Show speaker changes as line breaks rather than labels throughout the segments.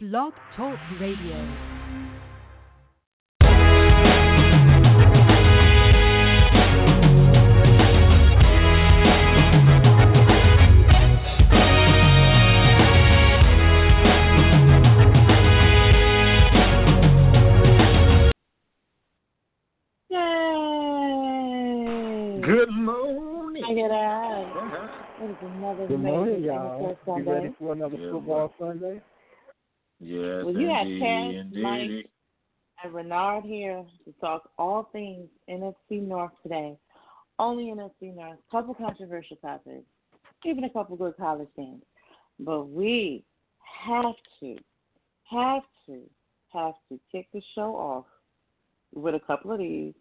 Blog Talk Radio.
Yay!
Good morning.
Look.
Uh-huh.
It is another
Good morning, y'all. You ready for another
Good
football Sunday?
Yes,
Well, you
indeed,
Chaz,
indeed.
Mike, and Renard here to talk all things NFC North today. Only NFC North. A couple controversial topics, even a couple good college games. But we have to, have to, have to kick the show off with a couple of these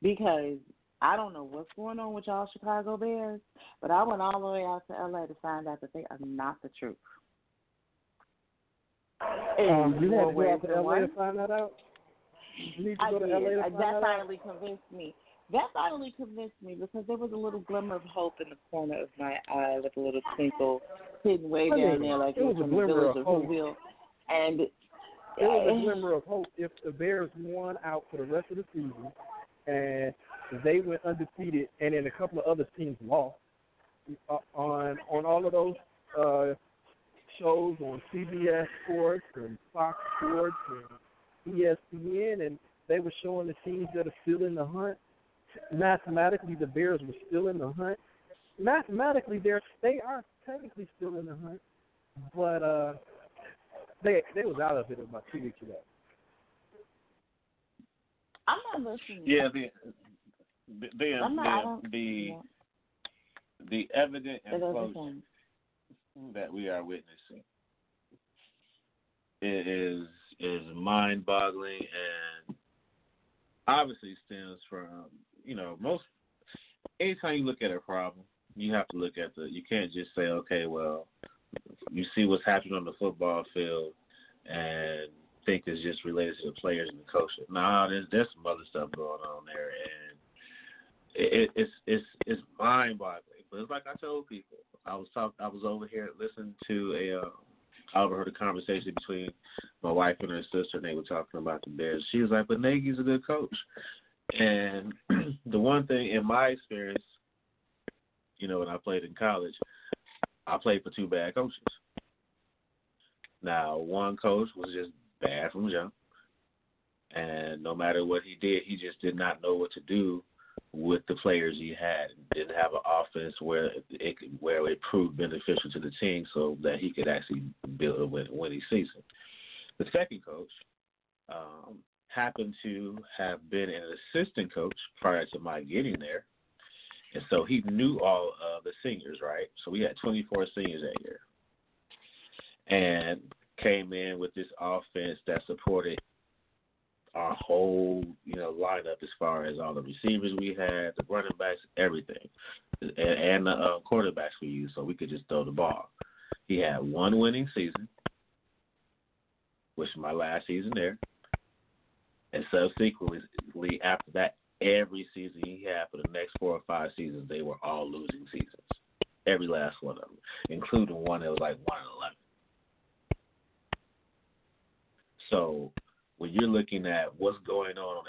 because I don't know what's going on with y'all Chicago Bears, but I went all the way out to LA to find out that they are not the truth.
Um, you had to go out to LA
one.
to find that out? You need to
I
go
did.
LA to
Uh,
find
that
that out?
finally convinced me. That finally convinced me because there was a little glimmer of hope in the corner of my eye with a little twinkle hidden way
I
down there, like
it was a glimmer of hope.
Whoville. And
It was a glimmer of hope if the Bears won out for the rest of the season and they went undefeated and then a couple of other teams lost uh, on on all of those uh shows on CBS Sports and Fox Sports and E ESPN and they were showing the teams that are still in the hunt. Mathematically the Bears were still in the hunt. Mathematically they're they are technically still in the hunt. But uh they they was out of it about two weeks ago.
I'm not listening.
Yeah, the the the,
not,
the, the,
yeah,
the evident
it doesn't
implosion
sound-
that we are witnessing it is is mind boggling and obviously stems from you know most anytime you look at a problem you have to look at the you can't just say okay well you see what's happening on the football field and think it's just related to the players and the coaches. Nah, there's there's some other stuff going on there, and it, it's it's it's mind boggling. But it's like I told people, I was talk I was over here listening to a uh, I overheard a conversation between my wife and her sister, and they were talking about the Bears. She was like, "But Nagy's a good coach," and the one thing in my experience, you know, when I played in college, I played for two bad coaches. Now, one coach was just bad from jump, and no matter what he did, he just did not know what to do with the players he had. Didn't have an offense where it where it proved beneficial to the team, so that he could actually build a win, winning season. The second coach um, happened to have been an assistant coach prior to my getting there. And so he knew all of the seniors, right? So we had 24 seniors that year. And came in with this offense that supported our whole, you know, lineup as far as all the receivers we had, the running backs, everything, and, and the uh, quarterbacks we used, so we could just throw the ball. He had one winning season, which was my last season there, and subsequently after that, every season he had for the next four or five seasons, they were all losing seasons, every last one of them, including one that was like one and eleven. So when you're looking at what's going on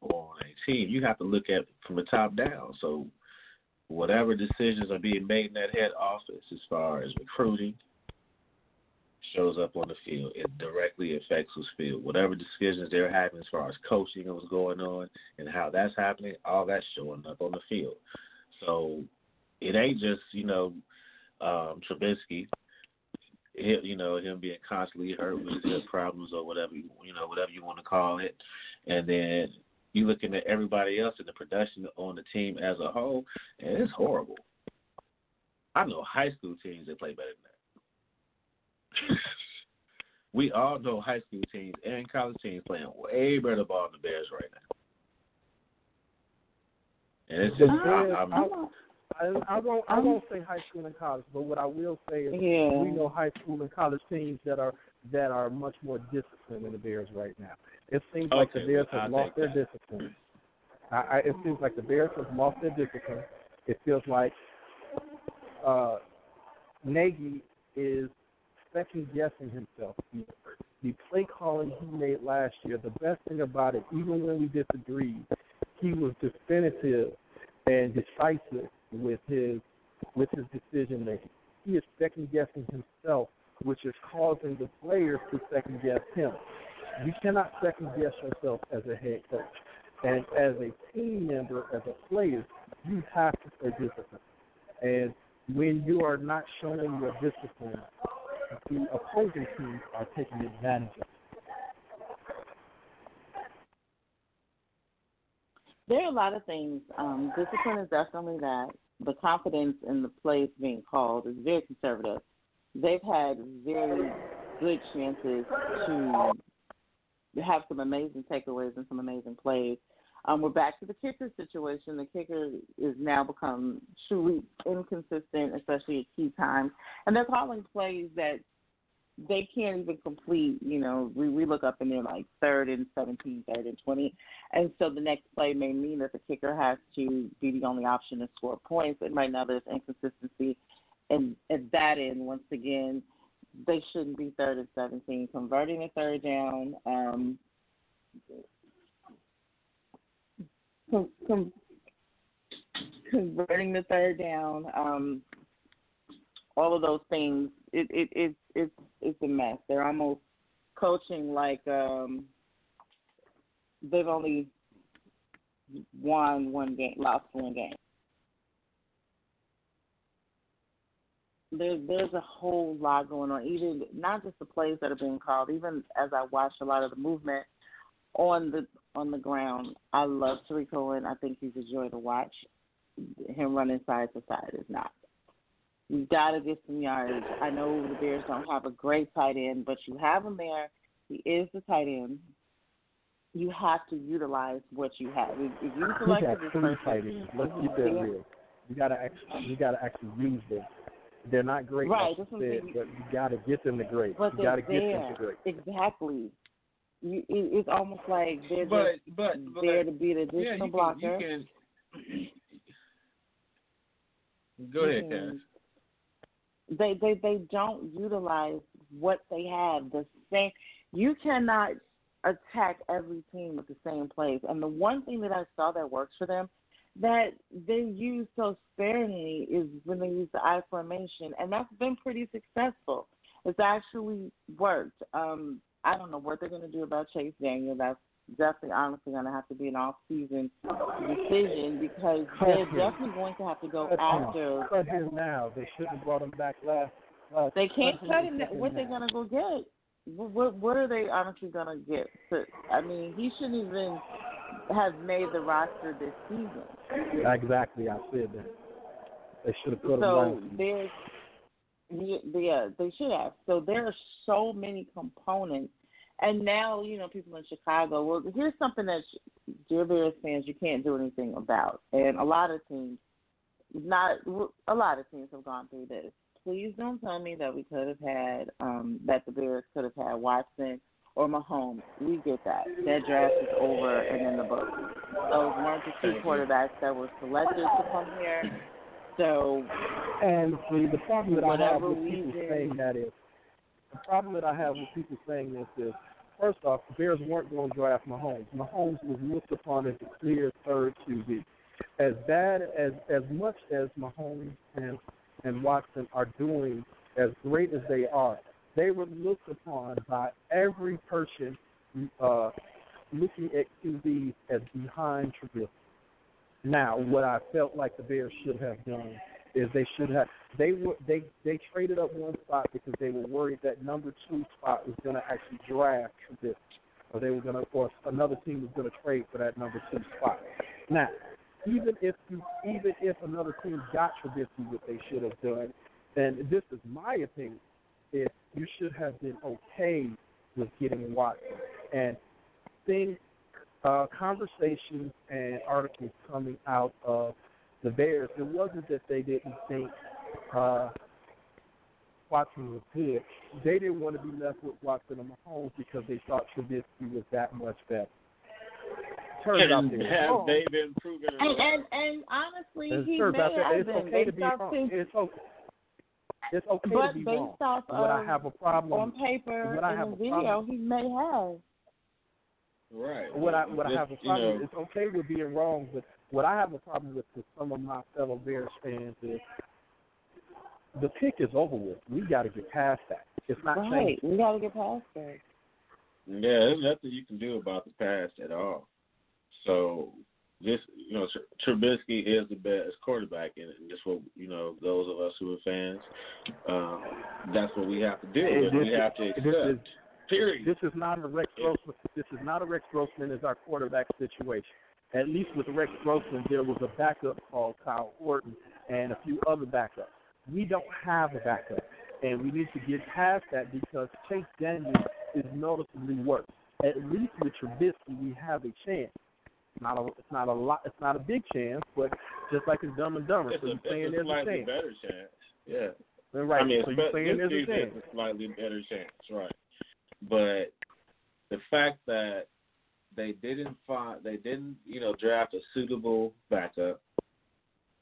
on a, team, you have to look at from the top down. So whatever decisions are being made in that head office as far as recruiting shows up on the field. It directly affects who's field. Whatever decisions they're having as far as coaching and what's going on and how that's happening, all that's showing up on the field. So it ain't just, you know, um, Trubisky you know him being constantly hurt with his problems or whatever you you know whatever you want to call it, and then you looking at everybody else in the production on the team as a whole, and it's horrible. I know high school teams that play better than that. we all know high school teams and college teams playing way better ball than the Bears right now. And it's just
Bears-
I, I'm,
I- I, I won't I won't say high school and college, but what I will say is
yeah.
we know high school and college teams that are that are much more disciplined than the Bears right now. It seems like the Bears
well,
have
I'll
lost
take
their discipline. I, I, it seems like the Bears have lost their discipline. It feels like uh, Nagy is second guessing himself. The, the play calling he made last year, the best thing about it, even when we disagreed, he was definitive and decisive with his with his decision making. He is second guessing himself, which is causing the players to second guess him. You cannot second guess yourself as a head coach. And as a team member, as a player, you have to stay disciplined. And when you are not showing your discipline, the opposing teams are taking advantage of it.
There are a lot of things. Um, discipline is definitely that. The confidence in the plays being called is very conservative. They've had very good chances to have some amazing takeaways and some amazing plays. Um, we're back to the kicker situation. The kicker is now become truly inconsistent, especially at key times, and they're calling plays that they can't even complete. You know, we, we look up and they're like third and 17, third and 20. And so the next play may mean that the kicker has to be the only option to score points. And right now there's inconsistency. And at that end, once again, they shouldn't be third and 17. Converting a third down, um, converting the third down, um, all of those things, it, it, it, it's it's a mess. They're almost coaching like um, they've only won one game, lost one game. There's there's a whole lot going on. Even not just the plays that are being called. Even as I watch a lot of the movement on the on the ground, I love Tarik Cohen. I think he's a joy to watch. Him running side to side is not. You got to get some yards. I know the Bears don't have a great tight end, but you have him there. He is the tight end. You have to utilize what you have. If, if you select this
three
person,
tight ends. Let's keep that real. You gotta actually, you gotta actually use them. They're not great,
Right,
like
that's
you said, but you gotta get them to great.
but
you gotta get
there.
them to great.
Exactly. You, it, it's almost like they're
But
just
but, but
there to be the
yeah,
additional
you
blocker.
can, you can go ahead,
Mhm.
Cass.
They they they don't utilize what they have. The same you cannot attack every team with the same plays. And the one thing that I saw that works for them that they use so sparingly is when they use the I formation, and that's been pretty successful. It's actually worked. Um, I don't know what they're going to do about Chase Daniel. That's definitely, honestly, going to have to be an off-season decision because they're definitely going to have to go
Cut him.
after
Cut him now. They should have brought him back last. last
They can't cut him. What they
now.
gonna go get? What what, are they honestly gonna get? To, I mean, he shouldn't even have made the roster this season.
Exactly, I said that. They should have put him
So
last. season.
there's, yeah, they should have. So there are so many components, and now you know people in Chicago. Well, here's something that dear Bears fans you can't do anything about, and a lot of teams, not a lot of teams have gone through this. Please don't tell me that we could have had um, that the Bears could have had Watson or Mahomes. We get that. That draft is over and in the book. Those weren't the two quarterbacks that were selected to come here. So
And see, the problem that I have with people saying that is, the problem that I have with people saying this is, first off, the Bears weren't going to draft Mahomes. Mahomes was looked upon as the clear third QB. As bad as as much as Mahomes and and Watson are doing, as great as they are, they were looked upon by every person uh, looking at QBs as behind Trubisky. Now, what I felt like the Bears should have done is they should have they were they they traded up one spot because they were worried that number two spot was going to actually draft Trubisky, or they were going to or another team was going to trade for that number two spot. Now, even if you even if another team got Trubisky, what they should have done, and this is my opinion, is you should have been okay with getting Watson and things uh, conversations and articles coming out of the Bears, it wasn't that they didn't think uh, Watson was good. They didn't want to be left with Watson and Mahomes because they thought Trubisky was that much better. Turns
And
they
have
wrong.
they been proven
and and, and honestly,
And
he
turns
may have
it's
been
okay to
based
be
off
wrong.
his
It's okay. It's okay
but
to be
based
wrong.
off
What I have a problem
on paper
what I
and
have
the
a
video,
problem-
he may have.
Right.
what I what I have a
you
problem
know,
it's okay with being wrong, but what I have a problem with with some of my fellow Bears fans is the pick is over with. We got to get past that. It's not
Right.
changing.
We got to get past that.
Yeah, there's nothing you can do about the past at all. So this, you know, Tr- Trubisky is the best quarterback, and just what you know, those of us who are fans, um, that's what we have to do.
And
we
this
have to accept.
this is
period.
this is not a Rex Grossman. This is not a Rex Grossman as our quarterback situation. At least with Rex Grossman, there was a backup called Kyle Orton and a few other backups. We don't have a backup, and we need to get past that because Chase Daniels is noticeably worse. At least with Trubisky, we have a chance. It's not a, it's not a lot, it's not a big chance, but just like in Dumb and Dumber,
it's
so
a,
you're saying
it's a
there's a
slightly
chance.
better chance. Yeah.
Right.
I mean,
so
it's
you're saying
this
there's a chance.
a slightly better chance, right? But the fact that they didn't find, they didn't, you know, draft a suitable backup.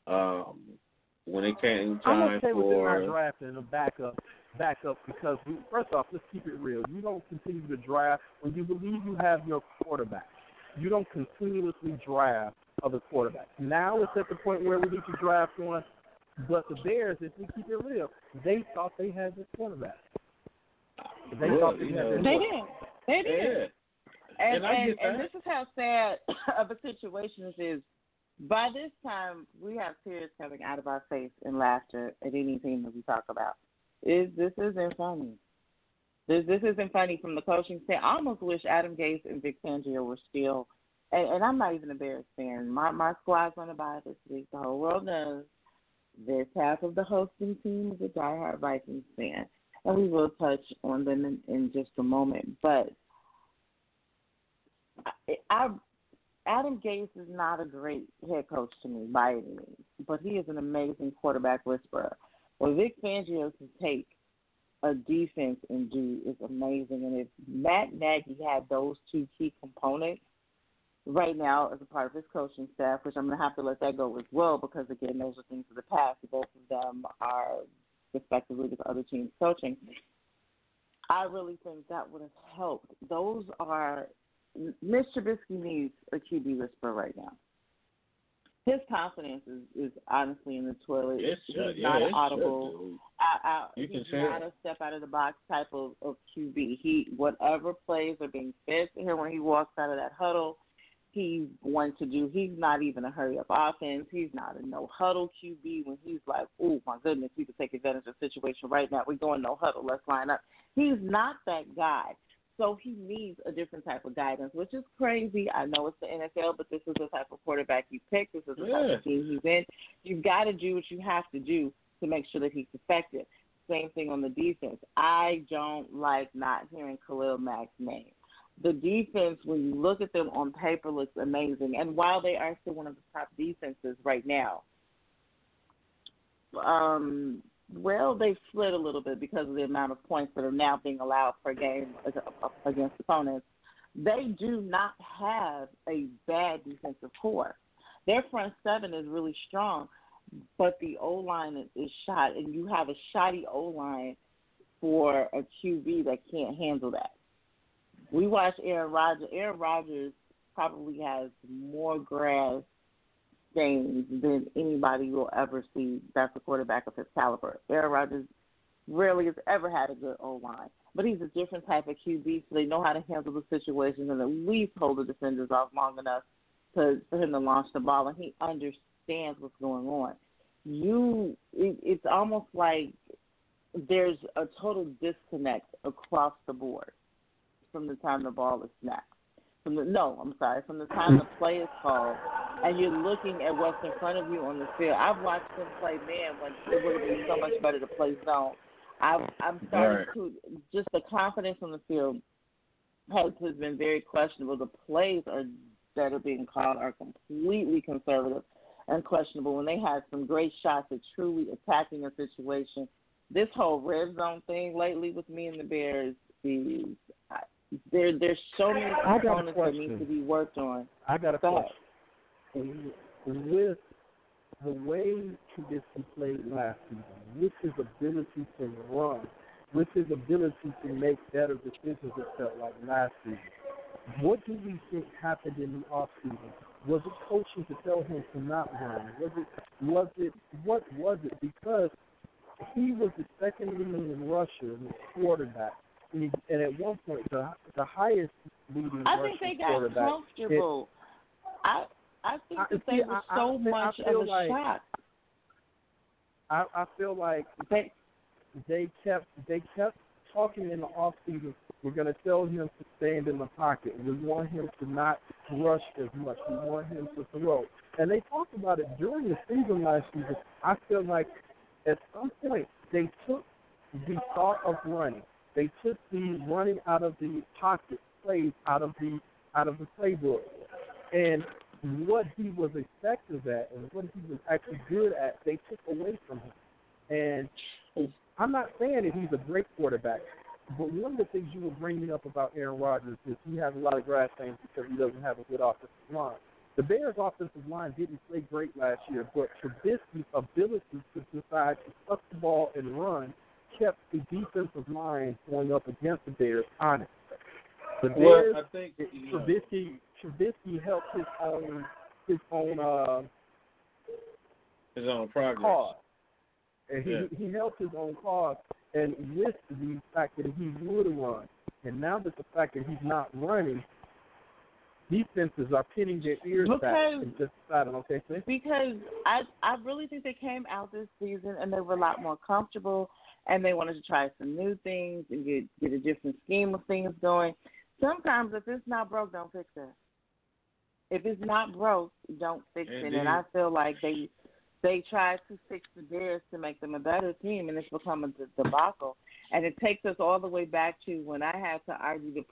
Um, when it came time
I'm
time
okay with them
for
not drafting a backup backup because we, first off, let's keep it real. You don't continue to draft when you believe you have your quarterback. You don't continuously draft other quarterbacks. Now it's at the point where we need to draft one. But the Bears, if we keep it real, they thought they had this quarterback. They
Well,
thought they had
know,
They
quarterback.
did. They did.
yeah,
And
And
and, and this is how sad of a situation this is. By this time, we have tears coming out of our face and laughter at anything that we talk about. Is this isn't funny? This this isn't funny from the coaching stand. I almost wish Adam Gase and Vic Fangio were still. And, and I'm not even a Bears fan. My my squad's on the bye this week. The whole world knows. This half of the hosting team is a diehard Vikings fan, and we will touch on them in, in just a moment. But I Adam Gase is not a great head coach to me by any means, but he is an amazing quarterback whisperer. What Vic Fangio can take a defense and do is amazing. And if Matt Nagy had those two key components right now as a part of his coaching staff, which I'm going to have to let that go as well because, again, those are things of the past. Both of them are respectively with other teams coaching. I really think that would have helped. Those are Mitch Trubisky needs a QB whisper right now. His confidence is, is honestly in the toilet.
it's
he's
uh,
not an audible. I, I,
You can
he's not
it.
a step out of the box type of, of QB. He whatever plays are being fed to him when he walks out of that huddle. He's going to do. He's not even a hurry up offense. He's not a no huddle QB when he's like, oh my goodness, we could take advantage of the situation right now. We're going no huddle. Let's line up. He's not that guy. So he needs a different type of guidance, which is crazy. I know it's the NFL, but this is the type of quarterback you pick. This is the type of team he's in. You've got to do what you have to do to make sure that he's effective. Same thing on the defense. I don't like not hearing Khalil Mack's name. The defense, when you look at them on paper, looks amazing. And while they are still one of the top defenses right now, um, well, they slid a little bit because of the amount of points that are now being allowed per game against opponents. They do not have a bad defensive core. Their front seven is really strong, but the O line is, is shot, and you have a shoddy O line for a QB that can't handle that. We watch Aaron Rodgers. Aaron Rodgers probably has more grass stains than anybody will ever see. That's a quarterback of his caliber. Aaron Rodgers rarely has ever had a good O line, but he's a different type of QB, so they know how to handle the situations and at least hold the defenders off long enough to for him to launch the ball, and he understands what's going on. You, it, it's almost like there's a total disconnect across the board from the time the ball is snapped. From the no, I'm sorry, from the time the play is called, and you're looking at what's in front of you on the field. I've watched them play man when it would have been so much better to play zone. I, I'm starting
Right.
to just the confidence on the field has, has been very questionable. The plays are that are being called are completely conservative and questionable. When they had some great shots at truly attacking a situation, this whole red zone thing lately with me and the Bears is there. There's so many components that need to be worked on.
I got a
ahead.
question. With the way Trubisky played last season, with his ability to run, with his ability to make better decisions, it felt like last season. What do we think happened in the off season? Was it coaching to tell him to not run? Was it was it what was it? Because he was the second leading rusher and the quarterback. And, he, and at one point, the the highest leading
I think they got comfortable. I I think
I-
that
see,
they were
I-
so
I
much of a
like-
shock.
I, I feel like
They
they kept they kept talking in the off season. We're going to tell him to stand in the pocket. We want him to not rush as much. We want him to throw. And they talked about it during the season last season. I feel like at some point they took the thought of running. They took the running out of the pocket plays out of the out of the playbook. And what he was effective at and what he was actually good at, they took away from him. And I'm not saying that he's a great quarterback, but one of the things you were bringing up about Aaron Rodgers is he has a lot of grass stains because he doesn't have a good offensive line. The Bears' offensive line didn't play great last year, but Trubisky's ability to decide to tuck the ball and run kept the defensive line going up against the Bears honest. The
Well, I think you know,
Trubisky, Trubisky helped his own his own uh,
his own progress.
cause. And he
Yeah.
he helped his own cause and with the fact that he would run. And now that the fact that he's not running, defenses are pinning their ears back and just deciding, okay, so
because I I really think they came out this season and they were a lot more comfortable and they wanted to try some new things and get get a different scheme of things going. Sometimes if it's not broke, don't fix it. If it's not broke, don't fix it. And I feel like they they tried to fix the Bears to make them a better team, and it's become a debacle. And it takes us all the way back to when I had to argue the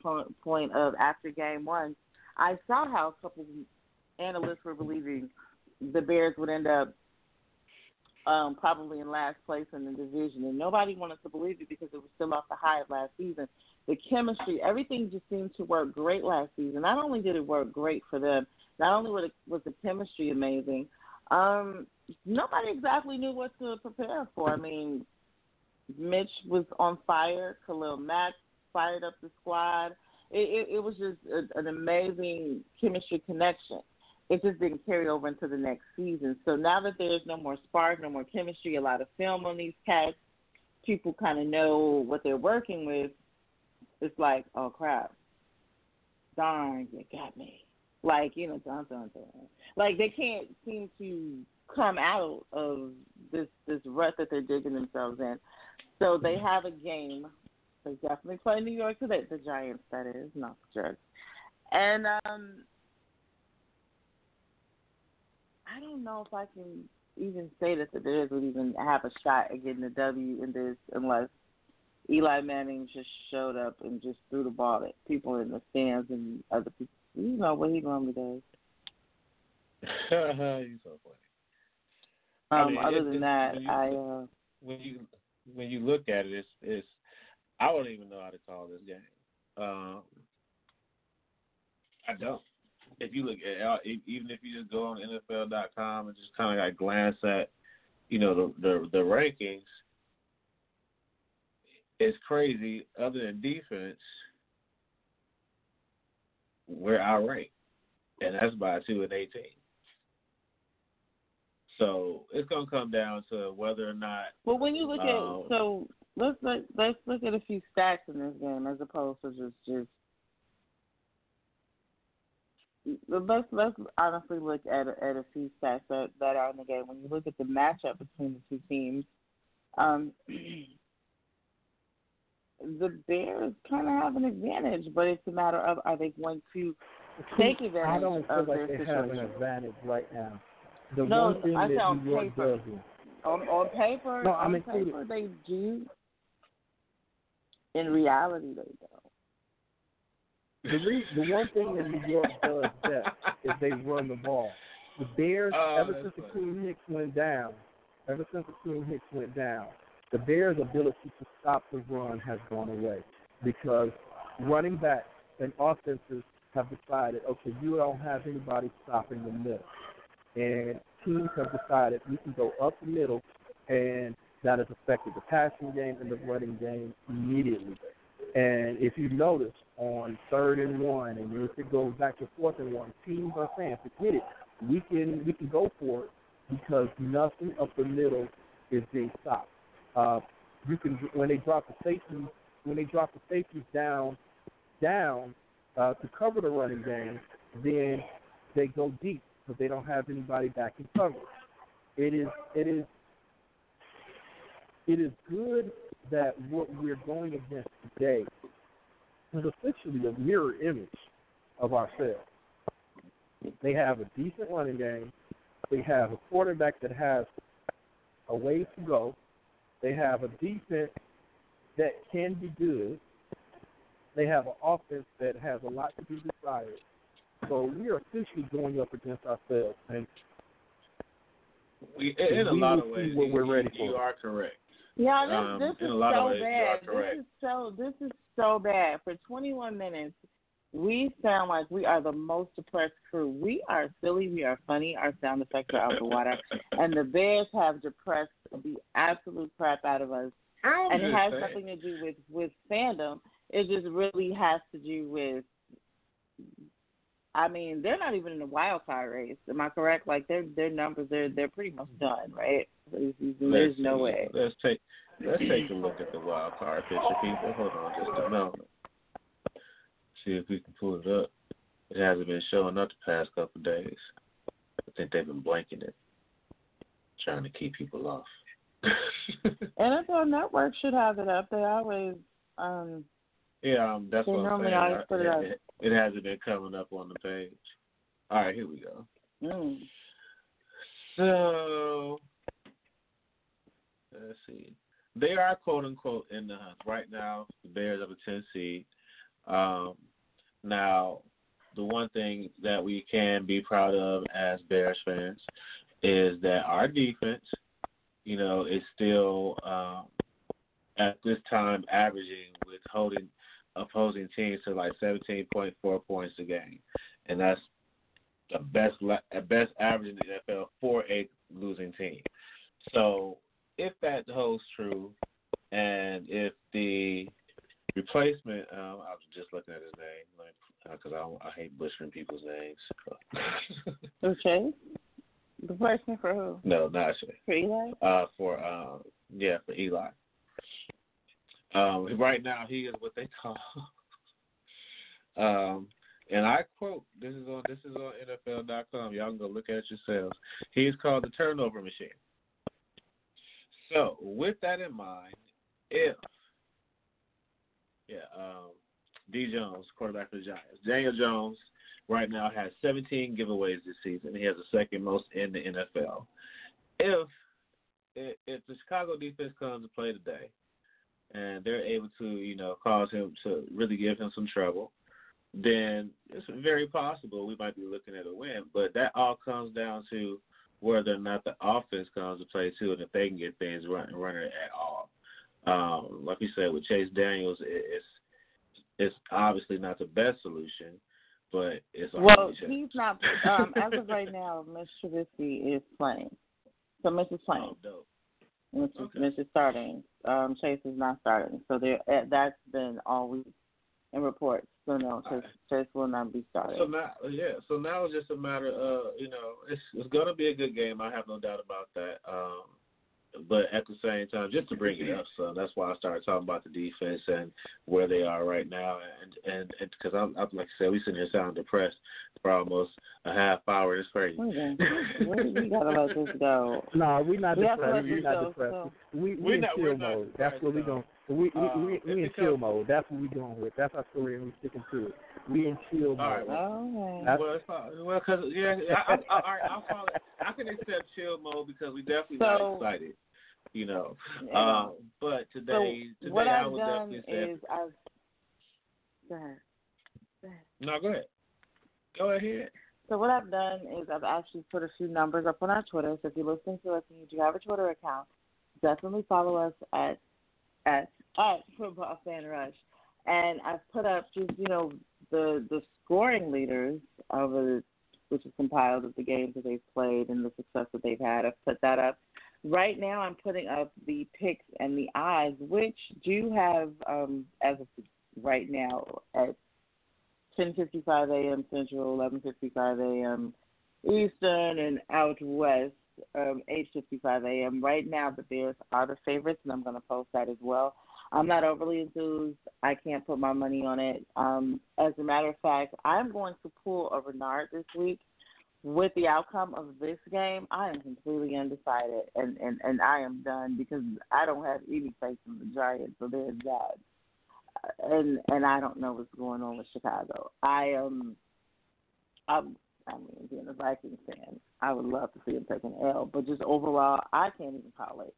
point of after game one, I saw how a couple analysts were believing the Bears would end up um, probably in last place in the division, and nobody wanted to believe it because it was still off the high of last season. The chemistry, everything just seemed to work great last season. Not only did it work great for them, not only was, it, was the chemistry amazing, um, nobody exactly knew what to prepare for. I mean, Mitch was on fire. Khalil Mack fired up the squad. It, it, it was just a, an amazing chemistry connection. It just didn't carry over into the next season. So now that there's no more spark, no more chemistry, a lot of film on these cats, people kind of know what they're working with. It's like, oh crap, darn, you got me. Like you know, dun dun dun. Like they can't seem to come out of this this rut that they're digging themselves in. So they have a game. They definitely play New York today. The Giants, that is, not the Jets. And um, I don't know if I can even say that the Bears would even have a shot at getting a W in this unless Eli Manning just showed up and just threw the ball at people in the stands and other people. You know what he normally does.
You're so funny. I
Um,
mean,
other than that,
you-
I uh,
when you when you look at it, it's it's I don't even know how to call this game. Um, I don't. If you look at even if you just go on NFL.com and just kind of like glance at you know the the, the rankings, it's crazy. Other than defense, we're outranked, and that's by two and eighteen. So it's gonna come down to whether or not
well, when you look
Um,
at so let's look let's look at a few stats in this game as opposed to just just let's let's honestly look at at a few stats that that are in the game. When you look at the matchup between the two teams, um, the Bears kind of have an advantage, but it's a matter of are they going to take advantage
I don't feel
of
like they have an advantage right now. The
No,
one thing
I
that
on
New York
paper.
does
On on paper,
No, I'm
on paper they do. In reality, they don't.
The re- the one thing that New York does best is they run the ball. The Bears,
Oh,
ever since the. Akiem Hicks went down, ever since the Akiem Hicks went down, the Bears' ability to stop the run has gone away because running backs and offenses have decided, okay, you don't have anybody stopping the middle. And teams have decided we can go up the middle, and that has affected the passing game and the running game immediately. And if you notice on third and one, and if it goes back to fourth and one, teams are saying, "Forget it, we can we can go for it because nothing up the middle is being stopped." Uh, you can when they drop the safety when they drop the safeties down down uh, to cover the running game, then they go deep because they don't have anybody back in coverage. It is it is it is good that what we're going against today is essentially a mirror image of ourselves. They have a decent running game. They have a quarterback that has a ways to go. They have a defense that can be good. They have an offense that has a lot to be desired. So we are essentially going up against ourselves, and
we, in a
we
lot
will
of
see
ways,
what we're ready
you
for.
are correct.
Yeah, this,
Um,
this
in
is
a lot of
so
ways,
bad. This is so this is so bad. For 21 minutes, we sound like we are the most depressed crew. We are silly. We are funny. Our sound effects are out the water, and the Bears have depressed the absolute crap out of us.
I'm
And it has
saying.
nothing to do with with fandom. It just really has to do with. I mean, they're not even in the wild card race. Am I correct? Like their their numbers, they're they're pretty much mm-hmm. done, right? There's, there's no way.
Let's take let's take a look at the wild card picture, people. Hold on just a moment. See if we can pull it up. It hasn't been showing up the past couple of days. I think they've been blanking it, trying to keep people off.
NFL Network should have it up. They always um
yeah, um, that's what I'm saying.
always put it up.
it, it hasn't been coming up on the page. All right, here we go.
mm,
So let's see. They are quote unquote in the hunt right now. The Bears have a 10 seed. Um, now, the one thing that we can be proud of as Bears fans is that our defense, you know, is still um, at this time averaging with holding opposing teams to like 17.4 points a game, and that's the best at best average in the NFL for a losing team. So if that holds true, and if the replacement, um, I was just looking at his name because I I hate butchering people's names.
okay. The person for who?
no, not Shay.
For Eli?
Uh, for um, yeah, for Eli. Um, right now he is what they call. um, and I quote: "This is on this is on NFL.com. Y'all can go look at it yourselves. He is called the turnover machine." So, with that in mind, if yeah, um, D. Jones, quarterback for the Giants, Daniel Jones, right now has 17 giveaways this season. He has the second most in the NFL. If if the Chicago defense comes to play today, and they're able to, you know, cause him to really give him some trouble, then it's very possible we might be looking at a win. But that all comes down to whether or not the offense comes to play too, and if they can get things running running at all. Um, like we said with Chase Daniels, it's it's obviously not the best solution, but it's
Well, he's not. Um, as of right now, Mitch Trubisky is playing. So Mitch is playing.
Oh, dope.
Mitch,
okay.
Mitch is starting. Um, Chase is not starting. So there, uh, that's been all week in reports. So no, Chase,
Alright.
Chase will not be starting.
So now, yeah. So now it's just a matter of you know, it's it's going to be a good game. I have no doubt about that. Um, but at the same time, just to bring it up, so that's why I started talking about the defense and where they are right now, and and because I'm, I'm like I said, we sitting here sounding depressed for almost a half hour. It's crazy.
Okay. we, we gotta let this go.
No, we're not
We
depressed. We're not
go,
depressed.
so-
We
We're
we in
not- we're not
mode. That's what we
depressed,
going. We we
Uh,
we, we in
becomes-
chill mode. That's what we going with. That's our story, and we sticking to it. We in chill
All right,
mode.
Okay.
That's-
well, it's fine. well, because yeah, I, I, I, all right, I'll call it. I can accept chill mode because we definitely
So-
not excited, you know.
Yeah.
Um, but
so
today, today
what
I
I've
would
done
definitely say.
is I've. Go ahead. Go ahead.
No, go ahead. Go ahead.
So what I've done is I've actually put a few numbers up on our Twitter. So if you're listening to us and you do have a Twitter account, definitely follow us at at at Football Fan Rush. And I've put up just you know the the scoring leaders of over which is compiled of the games that they've played and the success that they've had. I've put that up. Right now, I'm putting up the picks and the odds, which do have, um, as of right now, at 10:55 a.m. Central, 11:55 a.m. Eastern, and out west, um, 8:55 a.m. Right now, But Bears are the favorites, and I'm going to post that as well. I'm not overly enthused. I can't put my money on it. Um, as a matter of fact, I'm going to pull a Renard this week. With the outcome of this game, I am completely undecided, and, and, and I am done because I don't have any faith in the Giants. So there's that, and and I don't know what's going on with Chicago. I am, um, I mean, being a Vikings fan, I would love to see them take an L, but just overall, I can't even call it.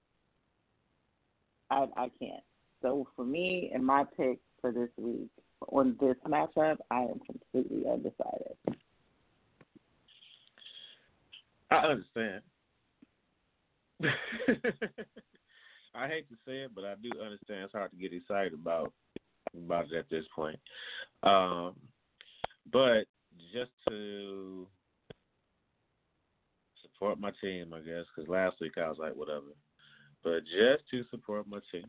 I I can't. So for me and my pick for this week on this matchup, I am completely undecided.
I understand. I hate to say it, but I do understand it's hard to get excited about about it at this point. Um, but just to support my team, I guess, because last week I was like, whatever. But just to support my team,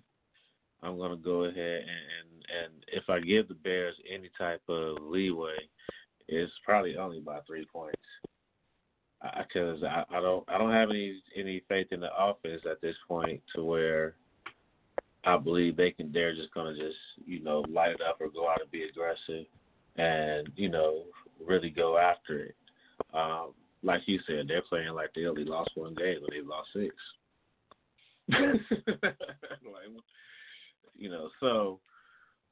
I'm gonna go ahead and, and if I give the Bears any type of leeway, it's probably only by three points. Because I, I, I don't I don't have any any faith in the offense at this point to where I believe they can they're just gonna just you know light it up or go out and be aggressive and you know really go after it. Um, like you said, they're playing like they only lost one game when they lost six. like, you know, so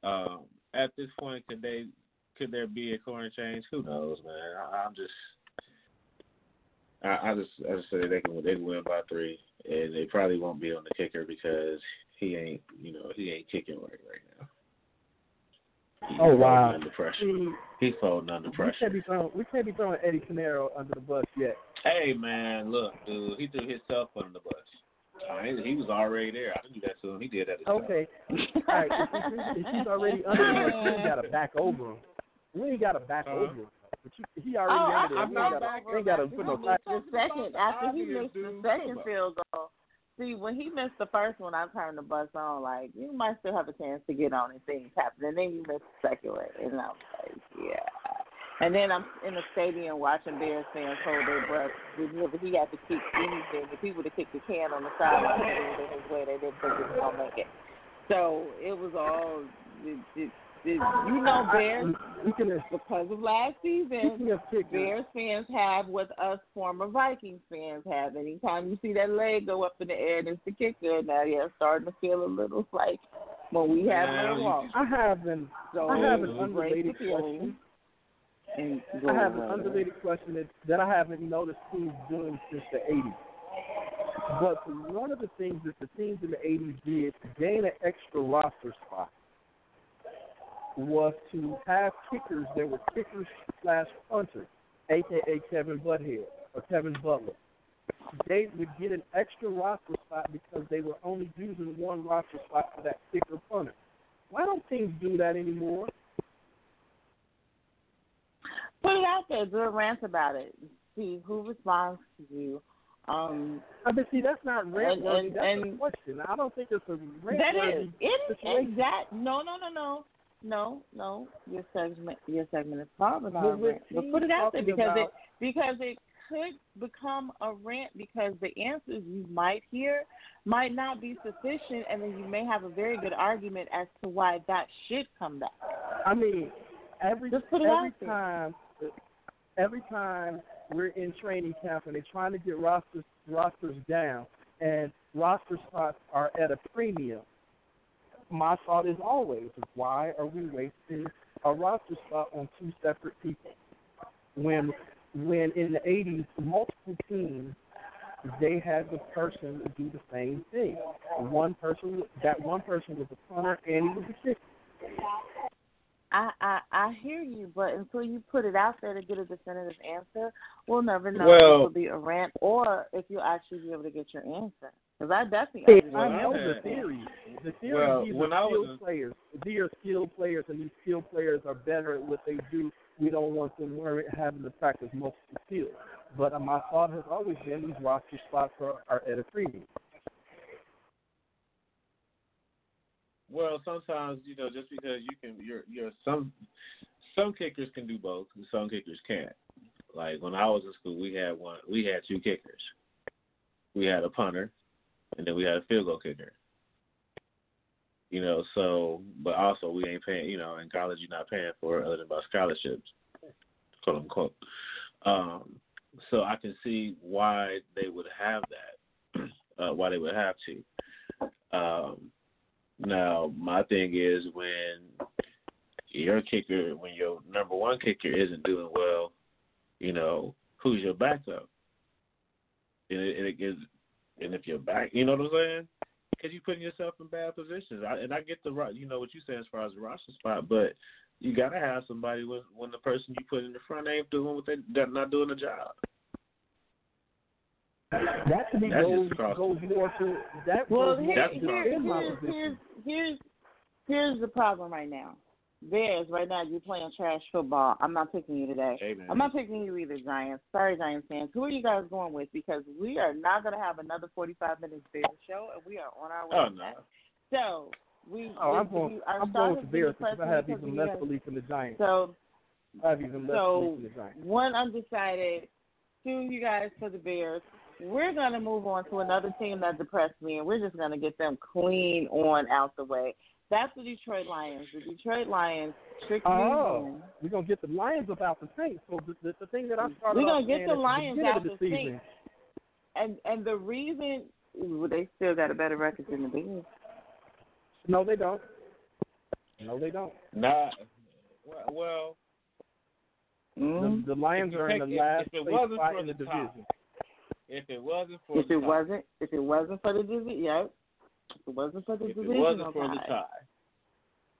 um, at this point, could they could there be a corner change? Who knows, man? I, I'm just, I, I just, I just say they can they can win by three, and they probably won't be on the kicker because he ain't, you know, he ain't kicking right right now. He's
Oh, wow.
Under pressure.
See,
He's folding under
we
pressure.
can't be throwing we can't be throwing Eddy Piñeiro under the bus yet.
Hey man, look, dude, he threw himself under the bus. I mean, he was already there. I didn't do that to him. He did that himself.
Okay, all right. If, if he's already under the bus, we ain't got to back over him. We ain't got to back
Uh-huh.
over him. But you, he already
Oh,
under there.
I'm not back
got to. We ain't got to
over
put
him.
no.
I'm
the second after he
Obvious,
missed the second field goal. See, when he missed the first one, I turned the bus on. Like you might still have a chance to get on and things happen, and then you miss the second one, and I was like, yeah. And then I'm in the stadium watching Bears fans hold their breath. If he had to kick anything, if he would have kicked the can on the sideline, it was in his way. They didn't think he was gonna make it. So it was all, it, it, it, you know, Bears because of last season.
speaking of kickers,
Bears fans have what us former Vikings fans have. Anytime you see that leg go up in the air and it's the kicker, now you're starting to feel a little like when we have
Yeah,
no
you
walk.
I have an
So
I have an unrelated question.
And
I have an
away.
unrelated question that, that I haven't noticed teams doing since the 80s. But one of the things that the teams in the 80s did to gain an extra roster spot was to have kickers that were kickers slash punters, aka Kevin Butthead or Kevin Butler. They would get an extra roster spot because they were only using one roster spot for that kicker punter. Why don't teams do that anymore?
Put it out there. Do a rant about it. See who responds to you. Um,
I mean, see, that's not rant
And- and-
That's a question. I don't think it's a rant
that is it.
situation.
Exact. No, no, no, no, no, no. Your segment, your segment is But not a rant. but put it out there because it because it could become a rant because the answers you might hear might not be sufficient, and then you may have a very good argument as to why that should come back.
I mean, every
Just put it
every
out there.
time, every time we're in training camp and they're trying to get rosters rosters down, and roster spots are at a premium. My thought is always, why are we wasting a roster spot on two separate people? When when in the '80s, multiple teams they had the person do the same thing. One person, that one person was a punter and he was a kicker.
I, I I hear you, but until you put it out there to get a definitive answer, we'll never know
Well-
if it'll be a rant or if you'll actually be able to get your answer. Because I definitely
I know
I
the theory. The theory
Well,
these
when
are skilled players. These are skilled players, and these skilled players are better at what they do we don't want them worry, having to practice multiple skills. But uh, my thought has always been these roster spots are, are at a premium.
Well, sometimes you know, just because you can, you're, you're some, some kickers can do both, and some kickers can't. Like when I was in school, we had one, we had two kickers. We had a punter, and then we had a field goal kicker. You know, so but also we ain't paying. You know, in college you're not paying for it other than by scholarships, quote unquote. Um, so I can see why they would have that, uh, why they would have to. Um, now, my thing is when your kicker, when your number one kicker isn't doing well, you know, who's your backup? And, it, and, it and if you're back, you know what I'm saying? Because you're putting yourself in bad positions. I, and I get the right, you know what you say as far as the roster spot, but you got to have somebody when when the person you put in the front ain't doing what they they're not doing the job.
That to me
That's
goes goes more to that.
Well,
goes
here,
more
That's
to
here, here's, here's here's here's the problem right now. Bears, right now you're playing trash football. I'm not picking you today.
Hey, man.
I'm not picking you either, Giants. Sorry, Giants fans. Who are you guys going with? Because we are not going to have another 45 minutes Bears show, and we are on our way.
Oh no.
So we.
Oh,
we-
I'm going.
we- our
I'm going
has
with
been
Bears because I have even less belief in the Giants.
So
I have even less
so
belief in the Giants.
one undecided, two you guys for the Bears. We're gonna move on to another team that depressed me, and we're just gonna get them clean on out the way. That's the Detroit Lions. The Detroit Lions strictly
Oh,
win.
we're gonna get the Lions about the Saints. So the, the, the thing that I started
We're gonna get the Lions
beginning
out
of the
the. Saints. and and the reason well, they still got a better record than the Bears.
No, they don't. No, they don't.
Not well. well
Mm.
The, the Lions are in the last
if it
place
wasn't
spot
for
in the
the top,
division.
If it wasn't for
If
the
it
tie,
wasn't, if it wasn't for the division, yep. If it wasn't for the
if it wasn't oh for the tie,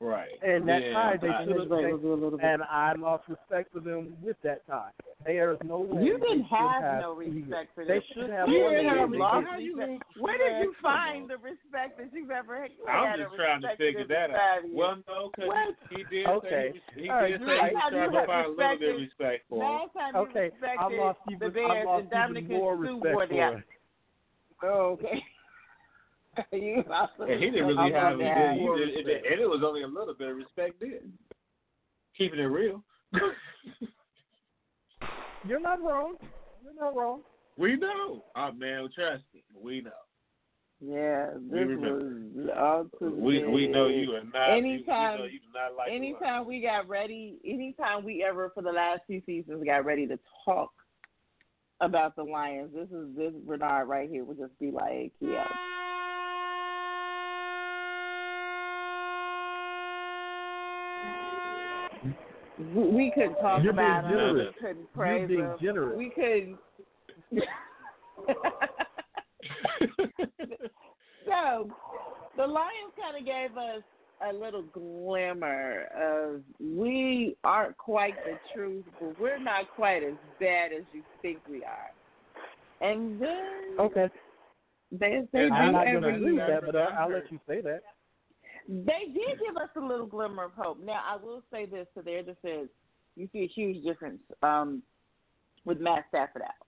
right?
And that
then
tie, they should
His rate a little bit.
And I lost respect for them with that tie. There is no way.
You didn't
should
have no
even-
respect for
They
them.
should have
You
more
didn't
than
have lost
did.
respect. Where did you find the respect that you've ever had?
I'm
had
just trying to figure that out. Well, no, because he, he did
Okay.
say he, he
All right,
did
you
say he
right.
was
Last time you
to find a little bit of respect for him.
Last time you
Okay, I
respected
lost
the
even,
Bears and Dominic
even more
Sue
respect
wore
for
the
it.
Oh, okay. you also
And he didn't really
I'm
have
on
it. He did, it, it, and it was only a little bit of respect then. Keeping it real.
You're not wrong. You're not wrong.
we know. Oh, man, trust me. We know.
Yeah,
We
this
remember.
was all too
We we know you are not.
Anytime-
you, we know you do not like.
anytime we got ready, anytime we ever for the last two seasons got ready to talk about the Lions, this is this Bernard right here would just be like, yeah. We- We couldn't talk
You're
about
being
him.
generous.
We couldn't
You're
praise
being
him.
generous.
We couldn't. so, the Lions kind of gave us a little glimmer of we aren't quite the truth, but we're not quite as bad as you think we are. And then
Okay.
they they
I'm
do
not going to
every
agree with that, but I, I'll let you say that.
They did give us a little glimmer of hope. Now, I will say this to their defense: you see a huge difference um, with Matt Stafford out.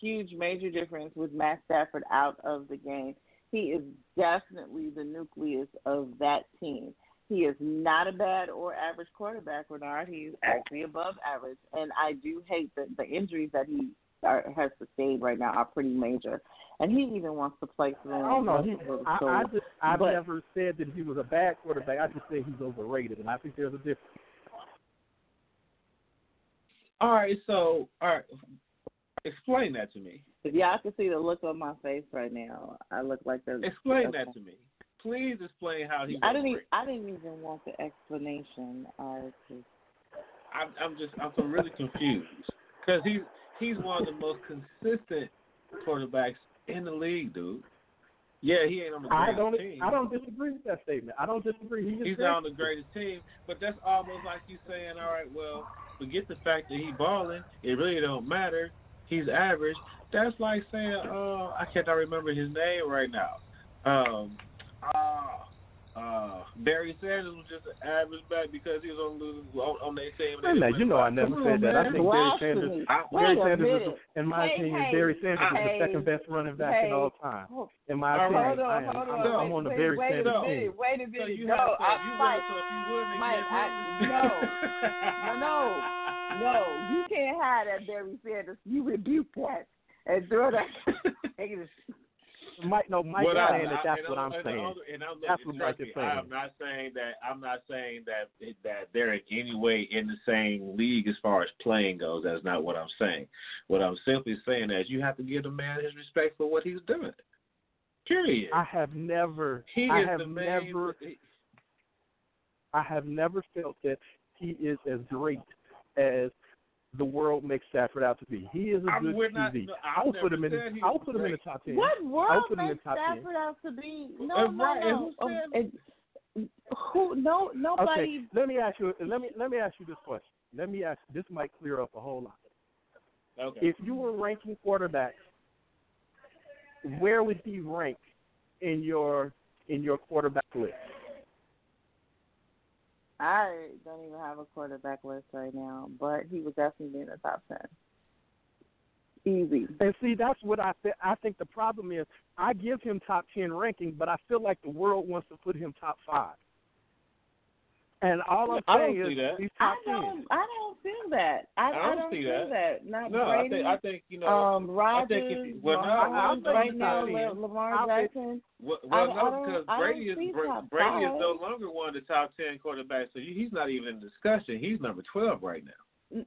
Huge, major difference with Matt Stafford out of the game. He is definitely the nucleus of that team. He is not a bad or average quarterback, Renard. He's actually above average, and I do hate that the injuries that he has sustained right now are pretty major. And he even wants to play for them.
I don't know. He,
So-
I, I just, I've
but-
never said that he was a bad quarterback. I just say he's overrated, and I think there's a difference.
All right, so all right, explain that to me.
If y'all can see the look on my face right now, I look like a.
Explain
okay.
that to me. Please explain how he.
I didn't.
was
Even, I didn't even want the explanation. I just,
I'm, I'm just I'm really confused because he's he's one of the most consistent quarterbacks in the league, dude. Yeah, he ain't on the greatest I
don't,
team.
I don't disagree with that statement. I don't disagree. He
He's not on the greatest team, but that's almost like you saying, all right, well, forget the fact that he balling. It really don't matter. He's average. That's like saying, uh, I cannot remember his name right now. Um, uh, uh, Barry Sanders was just an average back because he was on the on, on their team.
Wait a you know I never said that. I
man.
think Barry Sanders,
I,
Barry Sanders, is, in my
Hey,
opinion,
hey,
Barry Sanders is the second best running back
hey.
in all time. In my
All right.
opinion,
Hold on,
I am.
hold on.
I'm, I'm on the
wait,
Barry
wait
Sanders
a
team.
minute, wait a
so
minute.
you
no,
have to,
I,
if you
Mike,
would, you
Mike, I, no, no, no, you can't have that Barry Sanders. You rebuke that and throw that.
Mike, no, Mike
What
is
I-
that that's
and
what I'm
and
saying.
and I'm,
That's what Mike is saying.
I'm not saying that. I'm not saying that that they're in any way in the same league as far as playing goes. That's not what I'm saying. What I'm simply saying is you have to give the man his respect for what he's doing. Period.
I have never,
he
I have never, I have never felt that he is as great as the world makes Stafford out to be. He is a
I'm-
good
we're not-
QB.
no,
I
I've
would put him
never
in.
said he
I
was
would put him in the top ten.
What
I'll
world
put him in
makes
the top ten.
Stafford out to be? No, no,
right,
no.
who
Um, who? No, nobody.
Okay, let me ask you. Let me let me ask you this question. Let me ask. This might clear up a whole lot.
Okay.
If you were ranking quarterbacks, where would he rank in your in your quarterback list?
I don't even have a quarterback list right now, but he would definitely be in the top ten. Easy.
And see, that's what I th- I think the problem is. I give him top ten ranking, but I feel like the world wants to put him top five. And all I'm
I don't
saying
see
is
that.
he's
I
top ten.
don't. I don't feel that. I,
I don't see
feel
that.
that. Not
no, I
Brady.
think I think you know.
um,
I
Rodgers,
think if you- well, no,
Mahomes,
I'll
right now. Le- Lamar Jackson.
Well, well
I
no, because Brady is Bra-
top
Brady is no longer one of the top ten quarterbacks, so he's not even in discussion. He's number twelve right now.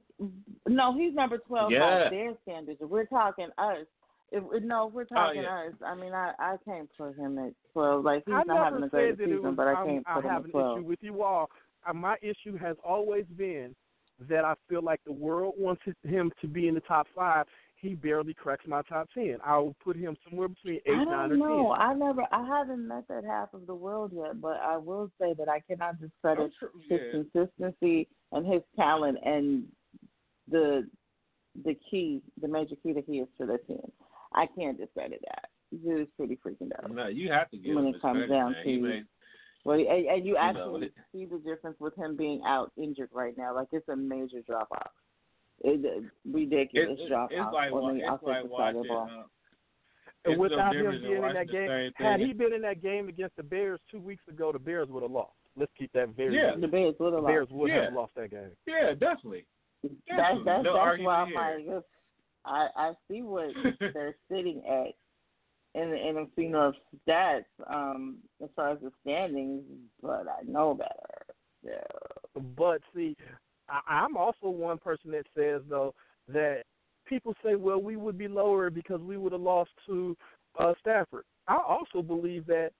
No, he's number twelve
Yeah.
by their standards. We're talking us, if no, if we're talking
Oh, yeah.
us. I mean, I I can't put him at twelve. Like he's
I
not having
never
a great
said that it
season,
was.
but I can't
I
put him at twelve.
I have an issue with you all. Uh, my issue has always been that I feel like the world wants him to be in the top five. He barely cracks my top ten. I will put him somewhere between eight,
I
nine, or
don't know.
ten.
I never. I haven't met that half of the world yet, but I will say that I cannot discredit his
Yeah.
consistency and his talent and the the key, the major key that he is to the team. I can't discredit that. He is pretty freaking dope.
No, you have to give
When
him
it comes down
man.
To-
made,
Well, and, and you
know,
actually
it-
see the difference with him being out injured right now. Like it's a major drop off. It's a ridiculous
it's,
drop off
like
on
wa-
the
it's like
offensive side of the ball.
Uh,
And
it's
without him being in that game, had he been in that game against the Bears two weeks ago, the Bears would have lost. Let's keep that very
Yeah.
clear.
The Bears would
The
have
Bears
lost.
would have lost that game.
Yeah, definitely.
That's
Definitely.
that's
No
that's why I'm
here.
like, I I see what they're sitting at in the NFC North stats um, as far as the standings, but I know better. So.
But see, I, I'm also one person that says though that people say, well, we would be lower because we would have lost to uh, Stafford. I also believe that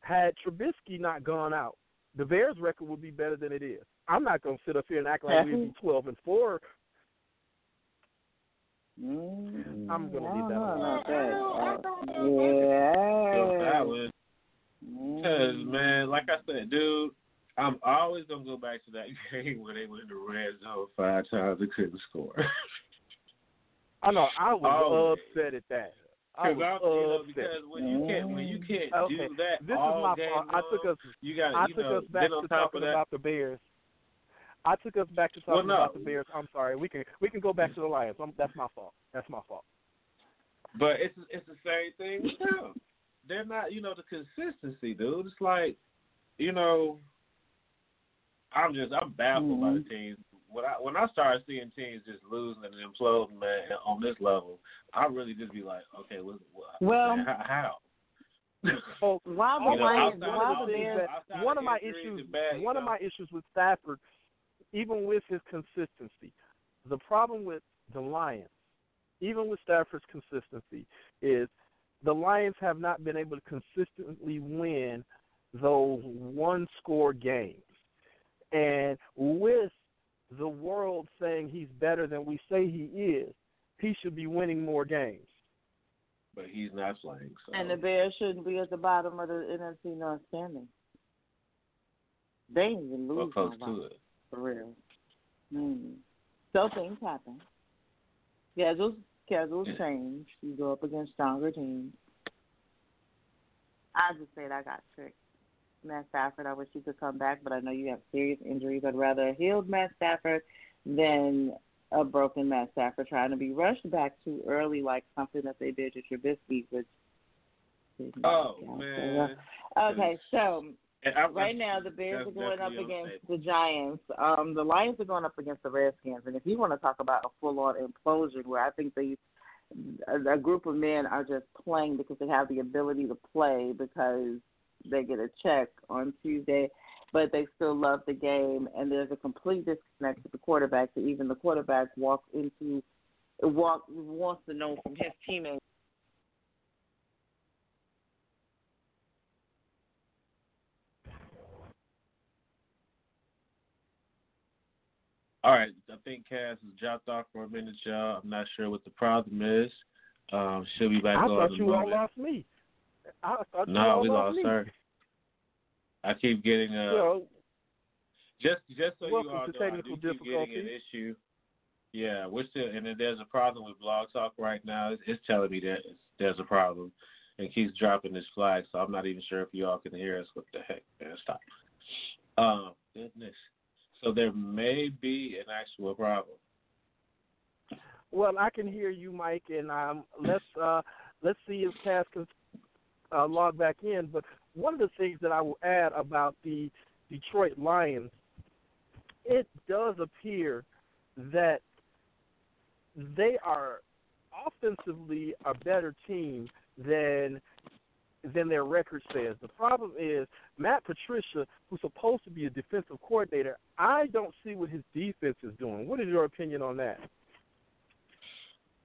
had Trubisky not gone out, the Bears' record would be better than it is. I'm not going to sit up here and act like we'd be 12 and four.
Mm,
I'm gonna
I
leave that
know
alone.
about that. Uh,
So
yeah.
that was because
Mm.
man, like I said, dude, I'm always gonna go back to that game where they went in the red zone five times and couldn't score.
I know I was
Always.
upset at that. I
Because
was
I'm, you know,
upset.
because when you can't when you can't
Okay,
do that
This
all
is my
game
fault. I took us
you got
I
you
took
know,
us back to
top
talking
of that,
about the Bears. I took us back to
Well,
talking
no.
about the Bears. I'm sorry. We can we can go back to the Lions. i that's my fault. That's my fault.
But it's it's the same thing with them. They're not, you know, the consistency, dude. It's like, you know, I'm just I'm baffled by the
Mhm.
teams. When I when I start seeing teams just losing and imploding, man, on this level, I really just be like, okay, what, what
Well-
man, how? how?
Oh,
While the
You know,
Lions,
outside
while
of
the
the
Bears,
one
of
of my issues
bad,
one
you
of my issues with Stafford, even with his consistency, the problem with the Lions, even with Stafford's consistency, is the Lions have not been able to consistently win those one score games. And with the world saying he's better than we say he is, he should be winning more games.
but he's not playing. So.
and the Bears shouldn't be at the bottom of the NFC North standing. They ain't even
or
lose
close
nobody,
to it.
For real. Mm. So things happen. Schedules schedules
Yeah.
change. You go up against stronger teams. I just said I got tricked. Matt Stafford. I wish he could come back, but I know you have serious injuries. I'd rather a healed Matt Stafford than a broken Matt Stafford trying to be rushed back too early, like something that they did to Trubisky, which.
Oh man.
Okay, so
I,
right now the Bears are going up against the Giants. Um, the Lions are going up against the Redskins, and if you want to talk about a full-on implosion, where I think they a, a group of men are just playing because they have the ability to play because they get a check on Tuesday, but they still love the game, and there's a complete disconnect with the quarterback. So even the quarterback walks into walk wants to know from his teammates
All right, I think Cass has dropped off for a minute, y'all. I'm not sure what the problem is. Um, she'll be back
I
on
thought
a
you
moment.
all lost me. I thought you
no,
all
we
lost
lost her. I keep getting uh
Well,
just just so you all know, I do
technical
keep getting an issue. Yeah, we're still and then there's a problem with Blog Talk right now. It's, it's telling me that it's, there's a problem and keeps dropping this flag, so I'm not even sure if you all can hear us. What the heck, man? Stop. Um, goodness. So there may be an actual problem.
well, I can hear you, Mike, and um, let's uh, let's see if Cass can uh, log back in. But one of the things that I will add about the Detroit Lions, it does appear that they are offensively a better team than than their record says. The problem is Matt Patricia, who's supposed to be a defensive coordinator, I don't see what his defense is doing. What is your opinion on that?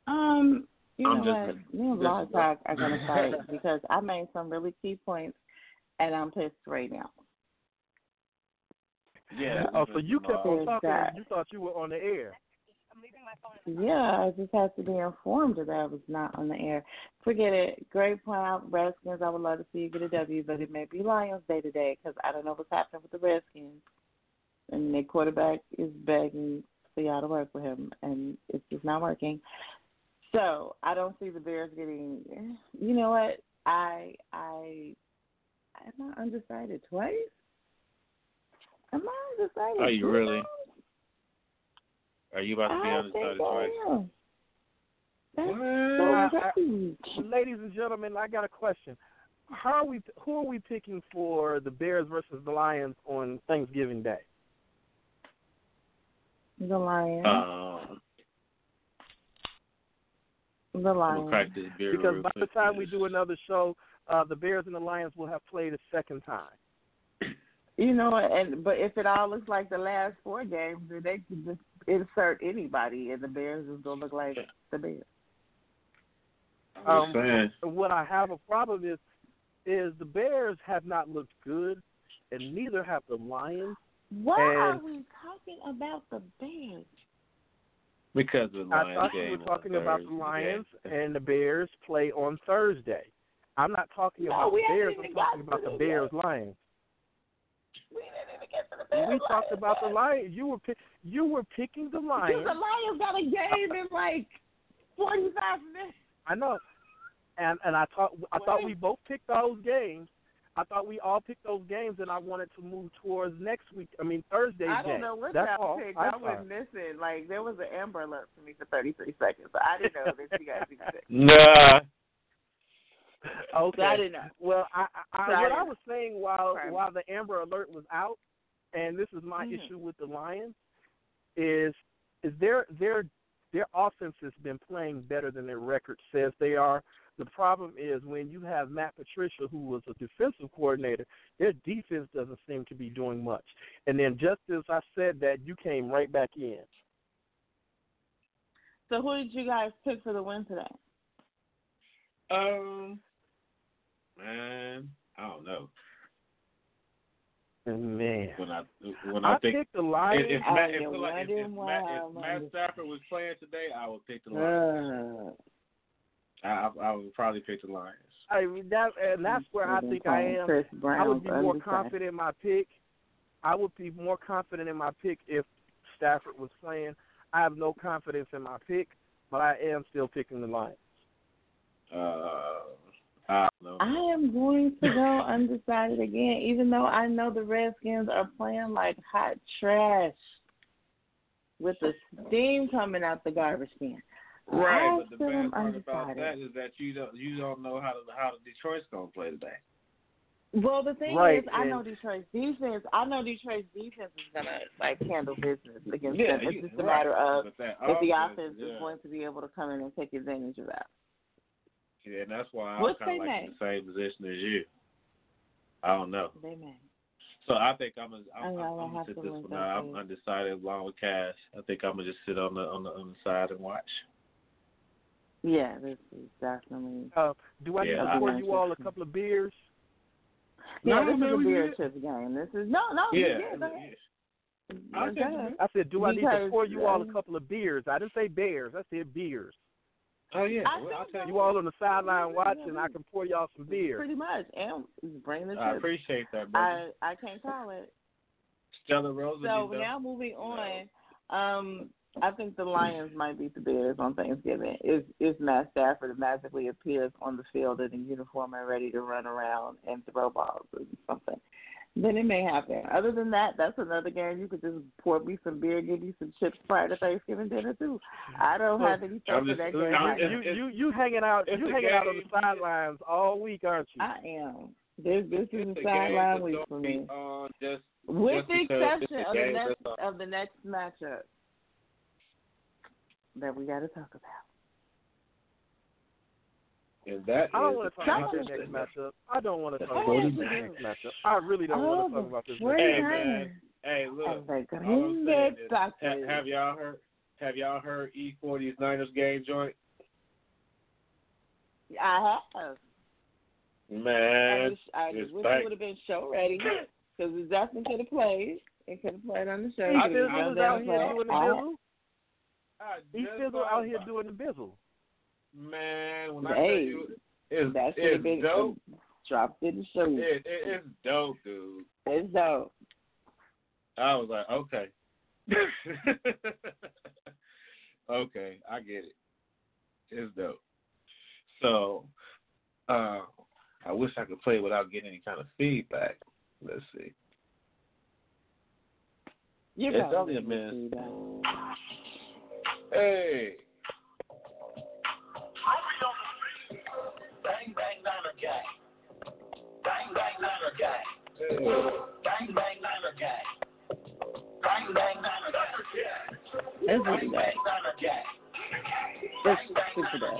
Um, you
I'm
know
just-
what? Me and
this
Talk are going to fight because I made some really key points, and I'm pissed right now.
Yeah.
Oh, so you kept on talking you thought you were on the air.
Yeah, I just have to be informed that I was not on the air. Forget it. Great point out, Redskins. I would love to see you get a W, but it may be Lions day today because I don't know what's happening with the Redskins. And their quarterback is begging for y'all to work with him, and it's just not working. So I don't see the Bears getting. You know what? I I I am I undecided twice. Am I undecided?
Are you really?
times?
Are you about to be
I
on the
think
side
I
twice?
am. That's
I-
so
I- Ladies and gentlemen, I got a question. How are we? Who are we picking for the Bears versus the Lions on Thanksgiving Day?
The Lions.
Um,
the
I'm
Lions.
crack this beer
Because by the time we do another show, uh, the Bears and the Lions will have played a second time.
You know, and but if it all looks like the last four games, they can just insert anybody, and the Bears is gonna look like the Bears.
Um. What I have a problem is, is the Bears have not looked good, and neither have the Lions.
Why
And-
are we talking about the Bears?
Because of the
I
Lions
thought you were talking about the
Thursday.
Lions and the Bears play on Thursday. I'm not talking
No,
about the Bears. I'm talking about the Bears
yet.
Lions.
We didn't even get to the Bears.
We talked about the. Lions. You were pick, you were picking the
Because
Lions.
the Lions got a game in like forty-five minutes.
I know, and and I thought I thought we both picked those games. I thought we all picked those games, and I wanted to move towards next week. I mean Thursday.
I don't know what
That's
y'all picked.
I'm
I was
sorry.
missing. Like there was an Amber Alert for me for 33 seconds, so I didn't know that you guys even picked.
Nah.
Okay.
So I didn't know.
Well, I, I,
So I
what I was saying while
Right.
while the Amber Alert was out, and this is my
Mhm.
issue with the Lions, is is their their their offense has been playing better than their record says they are. The problem is when you have Matt Patricia, who was a defensive coordinator, their defense doesn't seem to be doing much. And then just as I said that, you came right back in.
So who did you guys pick for the win today?
Um, man, I don't know.
Man,
When I when I,
I
think
picked the Lions.
if, if,
I
Matt, if,
am
like, if, if, Matt, if Matt Stafford was playing today, I would pick the Lions.
Uh,
I, I I would probably pick the Lions.
I mean that, and that's where I think I am.
Chris
I would be more confident in my pick. I would be more confident in my pick if Stafford was playing. I have no confidence in my pick, but I am still picking the Lions.
Uh, Ah, I.
I am going to go undecided again, even though I know the Redskins are playing like hot trash with the steam coming out the garbage can.
Right,
I
but the
still am
bad part about that is that you don't you don't know how the how the Detroit's gonna play today.
Well, the thing
Right,
is, I know Detroit's defense. I know Detroit's defense is gonna like handle business against
Yeah,
them. It's
you-
just a
right.
matter of
But that
if the
offense,
offense
yeah.
is going to be able to come in and take advantage of that.
Yeah, and that's why I'm kind of like in the same position as you. I don't know.
They may.
So I think I'm gonna, I'm,
I
I'm,
I'll
I'm gonna
have
sit
to
this one
up
out. I'm undecided along with Cass. I think I'm gonna just sit on the on the on the side and watch.
Yeah, this is definitely.
Uh, do I need
Yeah,
to pour you all a couple of beers?
Yeah,
No,
this
man,
is a
we
beer
good.
chips game. This is no, no.
Yeah,
yeah, go ahead.
I said.
I said, do I need to pour you all a couple of beers? I didn't say bears. I said beers.
Oh yeah,
I
well, I'll tell you.
You all on the sideline watching. I can pour y'all some beer.
Pretty much, and bring the
I appreciate that, brother.
I I can't call it.
Stella Rosa.
So now moving on, um, I think the Lions might beat the Bears on Thanksgiving. If if Matt Stafford magically appears on the field in a uniform and ready to run around and throw balls or something, then it may happen. Other than that, that's another game you could just pour me some beer, give me some chips prior to Thanksgiving dinner too. I don't have any faith
I'm
in that
I'm
game.
You you you you hanging out you
a
hanging out on the sidelines all week, aren't you?
I am. This this is
It's
a
a
sideline week for me.
on just
With
just
the exception of the next of the next matchup that we got to talk about.
And that
I don't want to talk about this next matchup. I don't want to talk about this next matchup. I really don't want to talk about this
the
next
Hey, man. Hey, look. All I'm saying is, ha- have y'all heard? Have y'all heard E40's Niners game joint?
I have. I
Man,
wish, I
it's
wish
back.
it would have been show ready because it definitely could have played. It could have played on the show.
I
It
just-
could've
Fizzle
been
is out here doing the bizzle.
I just
Fizzle
thought
out here doing the bizzle.
Man, when I
Hey,
tell you, it's,
That
it's
been
dope.
dropped in the show.
It, it, it's dope, dude.
It's dope.
I was like, okay. okay, I get it. It's dope. So, uh, I wish I could play without getting any kind of feedback. Let's see.
You're
It's only a minute. Hey.
Bang bang Niner gang. Bang bang Niner gang. Bang bang Niner gang. Bang bang Niner gang.
It's
Bang
really
bang
dope.
Niner gang.
It's super dope.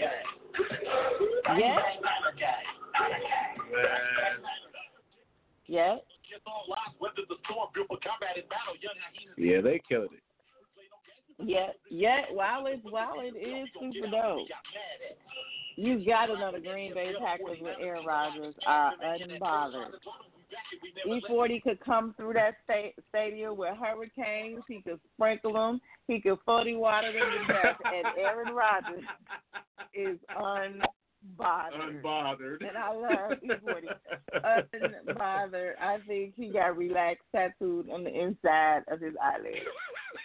Bang
Yeah,
bang Niner gang.
Man.
yeah.
Kiss on lock, weather the storm, built for combat in battle. Young hyenas
Yeah, they killed it.
Yeah, yeah. While it while it is super dope, you gotta know the Green Bay Packers with Aaron Rodgers are unbothered. E40 could come through that sta- stadium with hurricanes. He could sprinkle them. He could 40 water them to death. And Aaron Rodgers is unbothered.
Unbothered.
And I love E40. Unbothered. I think he got relaxed tattooed on the inside of his eyelid.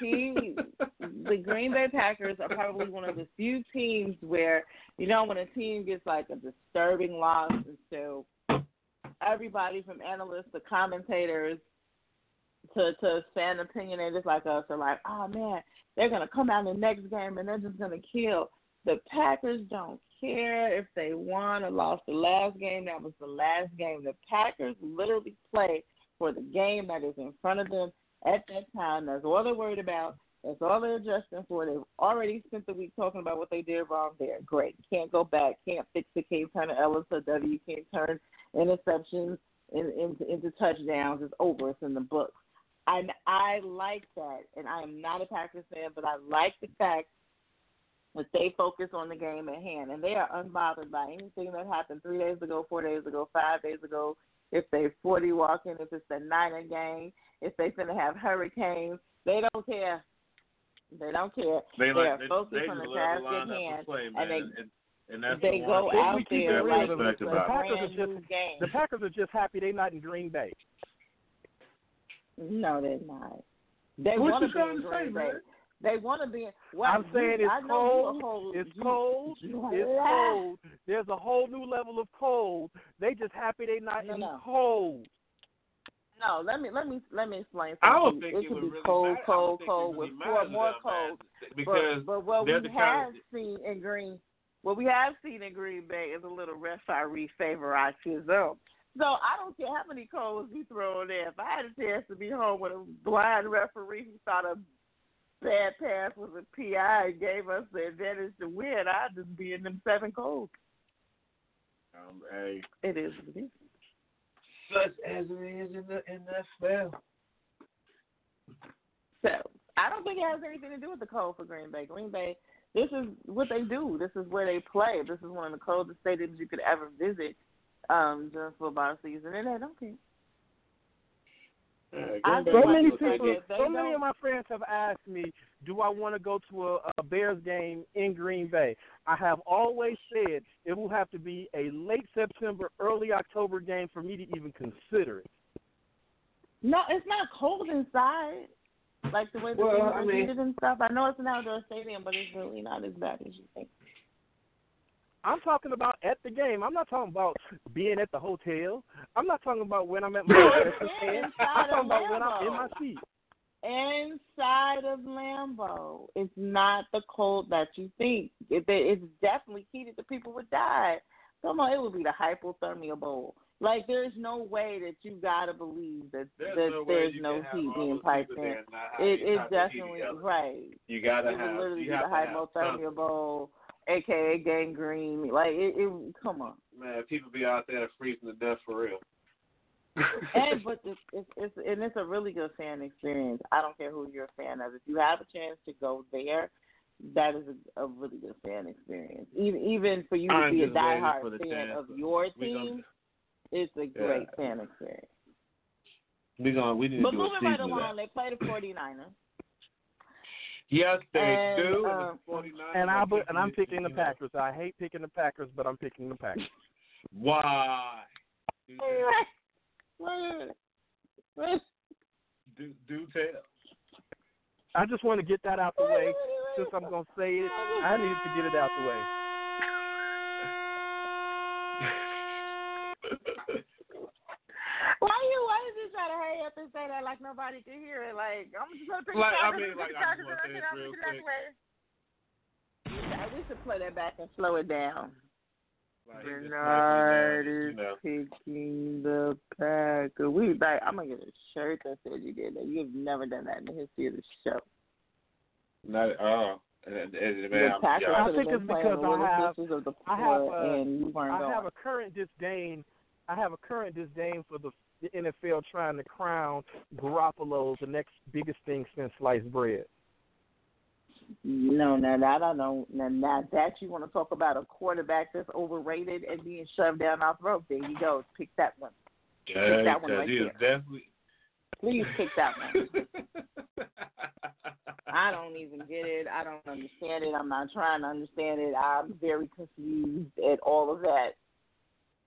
He, the Green Bay Packers are probably one of the few teams where, you know, when a team gets like a disturbing loss, and so everybody from analysts to commentators to to fan opinionators like us are like, oh man, they're gonna come out in the next game and they're just gonna kill. The Packers don't care if they won or lost the last game. That was the last game. The Packers literally play for the game that is in front of them at that time. That's all they're worried about. That's all they're adjusting for. They've already spent the week talking about what they did wrong there. Great. Can't go back. Can't fix it. Can't turn an L into a W. Can't turn interceptions in, into, into touchdowns. It's over. It's in the books. And I like that. And I am not a Packers fan, but I like the fact that they focus on the game at hand. And they are unbothered by anything that happened three days ago, four days ago, five days ago. If they 40 walking, if it's the Niner game, if they finna have hurricanes, they don't care. They don't care.
They
They
like
are
they,
focused
they
on the
just
task at hand,
play,
and they-
and, and that's
they
the
go out there like
respect
it's a
The. Packers are just-
game.
The Packers are just happy they're not in Green Bay.
No, they're not. They
What
want to be
trying
in
to say,
Green Bay.
man?
They want to be. Well,
I'm saying
you,
it's
I know
cold.
You a
It's cold. It's cold. There's a whole new level of cold. They just happy they not
No,
in
no.
cold.
No, let me let me let me explain. Something.
I don't think
it
it
could be
really
cold,
matter. I
cold,
don't think it
cold
really
with four more
that
cold.
much because
but, but what we
the
have
kind of-
seen in Green, what we have seen in Green Bay is a little referee favoritism. So I don't care how many colds we throw in there. If I had a chance to be home with a blind referee who thought a bad pass was a PI and gave us the advantage to win, I'd just be in them seven colds.
Um, hey,
It is what it is.
such as it is in the NFL.
So I don't think it has anything to do with the cold for Green Bay. Green Bay, this is what they do. This is where they play. This is one of the coldest stadiums you could ever visit um, during football season, and they don't care.
Uh,
I
Green
So many people, so many of my friends have asked me, do I want to go to a, a Bears game in Green Bay? I have always said it will have to be a late September, early October game for me to even consider it.
No, it's not cold inside. Like the way the
Well,
games
I
are
mean-
heated and stuff. I know it's an outdoor stadium, but it's really not as bad as you think.
I'm talking about at the game. I'm not talking about being at the hotel. I'm not talking about when I'm at my concession stand. I'm talking about when I'm in my seat.
Inside of Lambeau, it's not the cold that you think. It, it's definitely heated. The people would die. Come on, it would be the hypothermia bowl. Like, there's no way that you gotta believe that
There's
that
no
there's no heat being piped in.
there and not have
It
any
is
type of heating
definitely right.
You gotta
It would
have.
literally
you
be the
have to have
hypothermia bowl, aka gangrene. Like, it, it come on.
Man, people be out there freezing to death for real.
and but it's, it's it's and it's a really good fan experience. I don't care who you're a fan of. If you have a chance to go there, that is a, a really good fan experience. Even even for you to
I'm
be a diehard fan
chance.
of your team, it's a
Yeah.
great fan experience.
We gonna we need
But
to do a
moving
season
right along, they play the 49ers.
Yes, they
And,
do.
um,
and the 49ers
And I but and I'm
picking,
the Packers. I hate picking the Packers, but I'm picking the Packers.
Why? Do, do tell.
I just want to get that out the way. Since I'm gonna say it, I need to get it out the way.
Why you why did you try to hurry up and say that like nobody can hear it? Like I'm just gonna pick
Like, I mean, like,
the
I
Packers,
just wanna say
get
this
out-
real
get out the
quick.
Yeah, we should play that back and slow it down.
Like,
Bernard
like, you
is
know,
picking the Packers. We like I'm gonna get a shirt that says you did that. You've never done that in the history of the show.
not at all. And, and, and,
The
man, I'm, yeah,
I think it's
playing
because I
Little
have-
of the
I have,
Poor, and you
I have a current disdain. I have a current disdain for the, the NFL trying to crown Garoppolo the next biggest thing since sliced bread.
No, no, that I don't. Now, now that you want to talk about a quarterback that's overrated and being shoved down our throat, there you go. Pick that one.
yeah,
that one
because
right
he is definitely.
Please pick that one. I don't even get it. I don't understand it. I'm not trying to understand it. I'm very confused at all of that.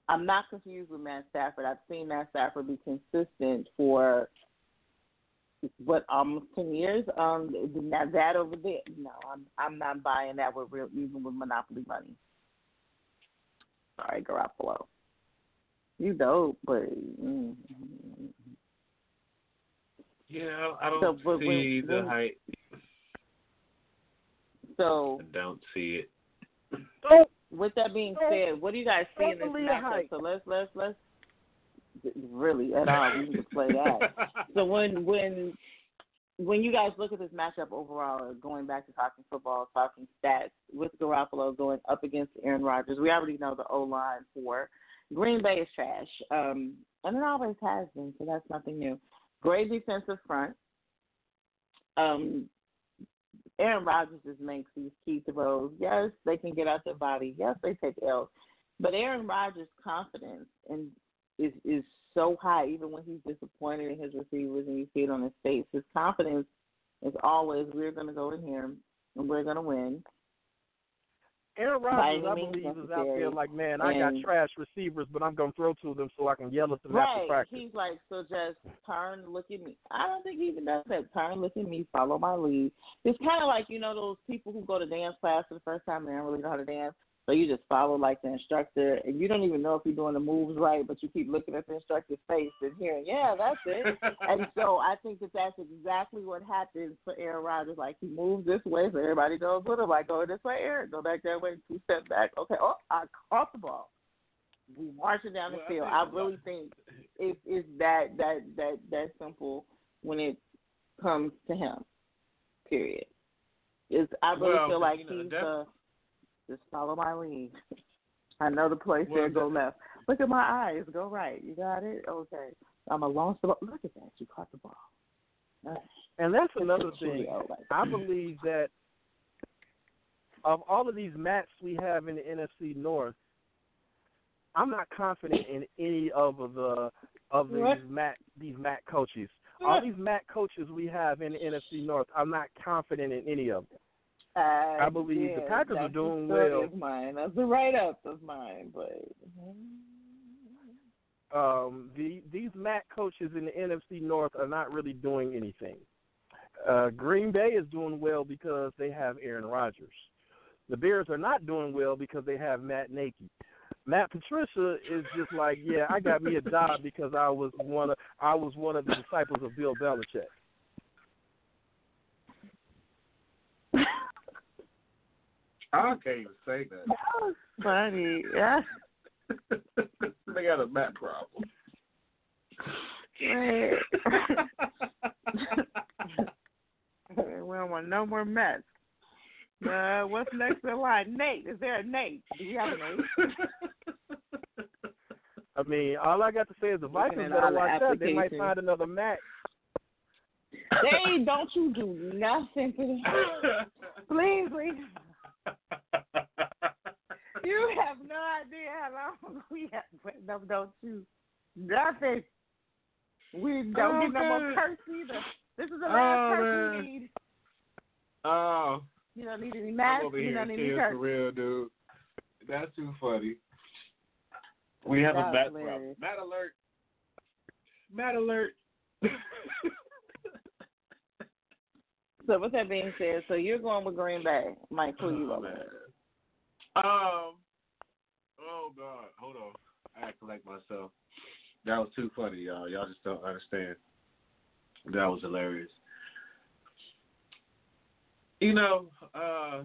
I'm not confused with Matt Stafford. I've seen Matt Stafford be consistent for what almost ten years. Um, now that over there, no, I'm I'm not buying that with real even with monopoly money. Sorry, Garoppolo. You dope, but mm,
yeah, I don't
So, but when-
see the
when-
hype.
so
I don't see it.
Don't
With that being
Don't-
said, what do you guys see in this matchup? So let's let's let's really at all we can just play that. So when when when you guys look at this matchup overall, going back to talking football, talking stats, with Garoppolo going up against Aaron Rodgers, we already know the O line for Green Bay is trash, um, and it always has been. So that's nothing new. Great defensive front. Um, Aaron Rodgers just makes these key throws. Yes, they can get out their body. Yes, they take L's. But Aaron Rodgers' confidence and is is so high, even when he's disappointed in his receivers and you see it on his face. His confidence is always we're going to go in here and we're going to win.
Aaron Rodgers, I believe, is out there like, man, I got trash receivers, but I'm gonna throw to them so I can yell at them after
Right.
practice.
He's like, so just turn, look at me. I don't think he even does that. Turn, look at me, follow my lead. It's kind of like you know those people who go to dance class for the first time and they don't really know how to dance. So you just follow like the instructor, and you don't even know if you're doing the moves right, but you keep looking at the instructor's face and hearing, yeah, that's it. and so I think that that's exactly what happens for Aaron Rodgers. Like he moves this way, so everybody goes with him. Like go this way, Aaron, go back that way, two steps back. Okay, oh, I caught the ball. We marching down the
Well, I
field.
think
I
lot-
really think it's it's that that that that simple when it comes to him. Period. Is I really
Well,
feel like
you know,
he's uh just follow my lead. I know the place
Well,
there go left. Look at my eyes, go right. You got it? Okay. I'm a launch the ball. Look at that, you caught the ball. Nice.
And that's another thing.
like
I believe that of all of these Matts we have in the NFC North, I'm not confident in any of the of these
What?
mat these Matt coaches. All these Matt coaches we have in the NFC North, I'm not confident in any of them.
I,
I believe the Packers are
that's
doing well.
Of mine. That's a write up of mine, but
Um, the these Matt coaches in the NFC North are not really doing anything. Uh, Green Bay is doing well because they have Aaron Rodgers. The Bears are not doing well because they have Matt Nagy. Matt Patricia is just like, yeah, I got me a job because I was one of I was one of the disciples of Bill Belichick.
I can't even say that.
that was funny. Yeah.
they got a Matt problem.
Right. we don't want no more mess. Uh, what's next in line? Nate. Is there a Nate? Do you have a Nate?
I mean, all I got to say is the Vikings
at
better watch out. They might find another Matt.
They don't you do nothing to them. Please, please. You have no idea how long we have. No, don't you? Nothing. We don't get no more
Okay.
curse either. This is the
Oh,
last curse
man.
we need.
oh,
You don't need any
I'm
masks.
over
You
here
don't need any curse.
for real, dude. That's too funny. We have
That
a
was
Matt problem.
hilarious.
Matt alert. Matt alert.
So with that being said, so you're going with Green Bay. Mike, who you
Oh,
going
man.
with?
Um. Oh God, hold on. I had to collect myself. That was too funny, y'all. Y'all just don't understand. That was hilarious. You know, uh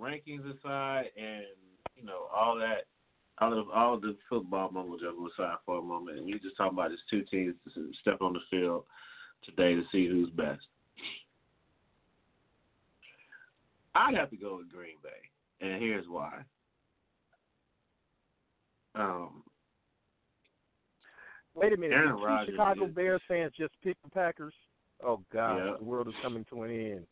rankings aside, and you know all that, all of all the football mumbo jumbo aside for a moment, and we just talking about just two teams step on the field today to see who's best. I'd have to go with Green Bay, and here's why. Um,
Wait a minute.
Aaron
two
Rodgers
Chicago
is-
Bears fans just pick the Packers? Oh God,
Yeah.
the world is coming to an end.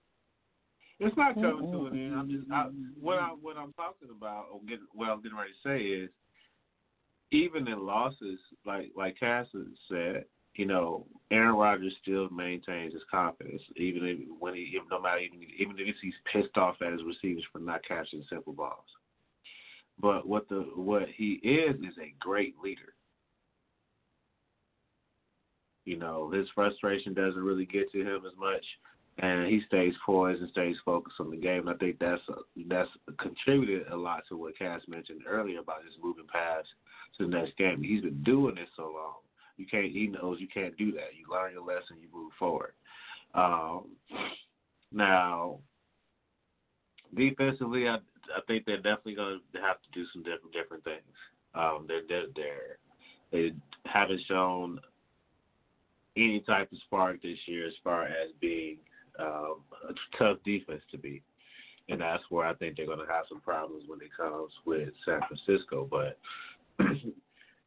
it's not coming to an end. I'm just I, what I what I'm talking about, or get, what I'm getting ready to say is, even in losses, like like Cass said, you know, Aaron Rodgers still maintains his confidence, even if, when he, even no matter even even if he's pissed off at his receivers for not catching simple balls. But what the what he is is a great leader. You know, his frustration doesn't really get to him as much, and he stays poised and stays focused on the game. And I think that's that's contributed a lot to what Cass mentioned earlier about his moving past to the next game. He's been doing this so long. You can't. He knows you can't do that. You learn your lesson. You move forward. Um, now, defensively, I I think they're definitely going to have to do some different different things. Um, they're they're, they're they haven't shown any type of spark this year as far as being um, a tough defense to beat. And that's where I think they're going to have some problems when it comes with San Francisco. But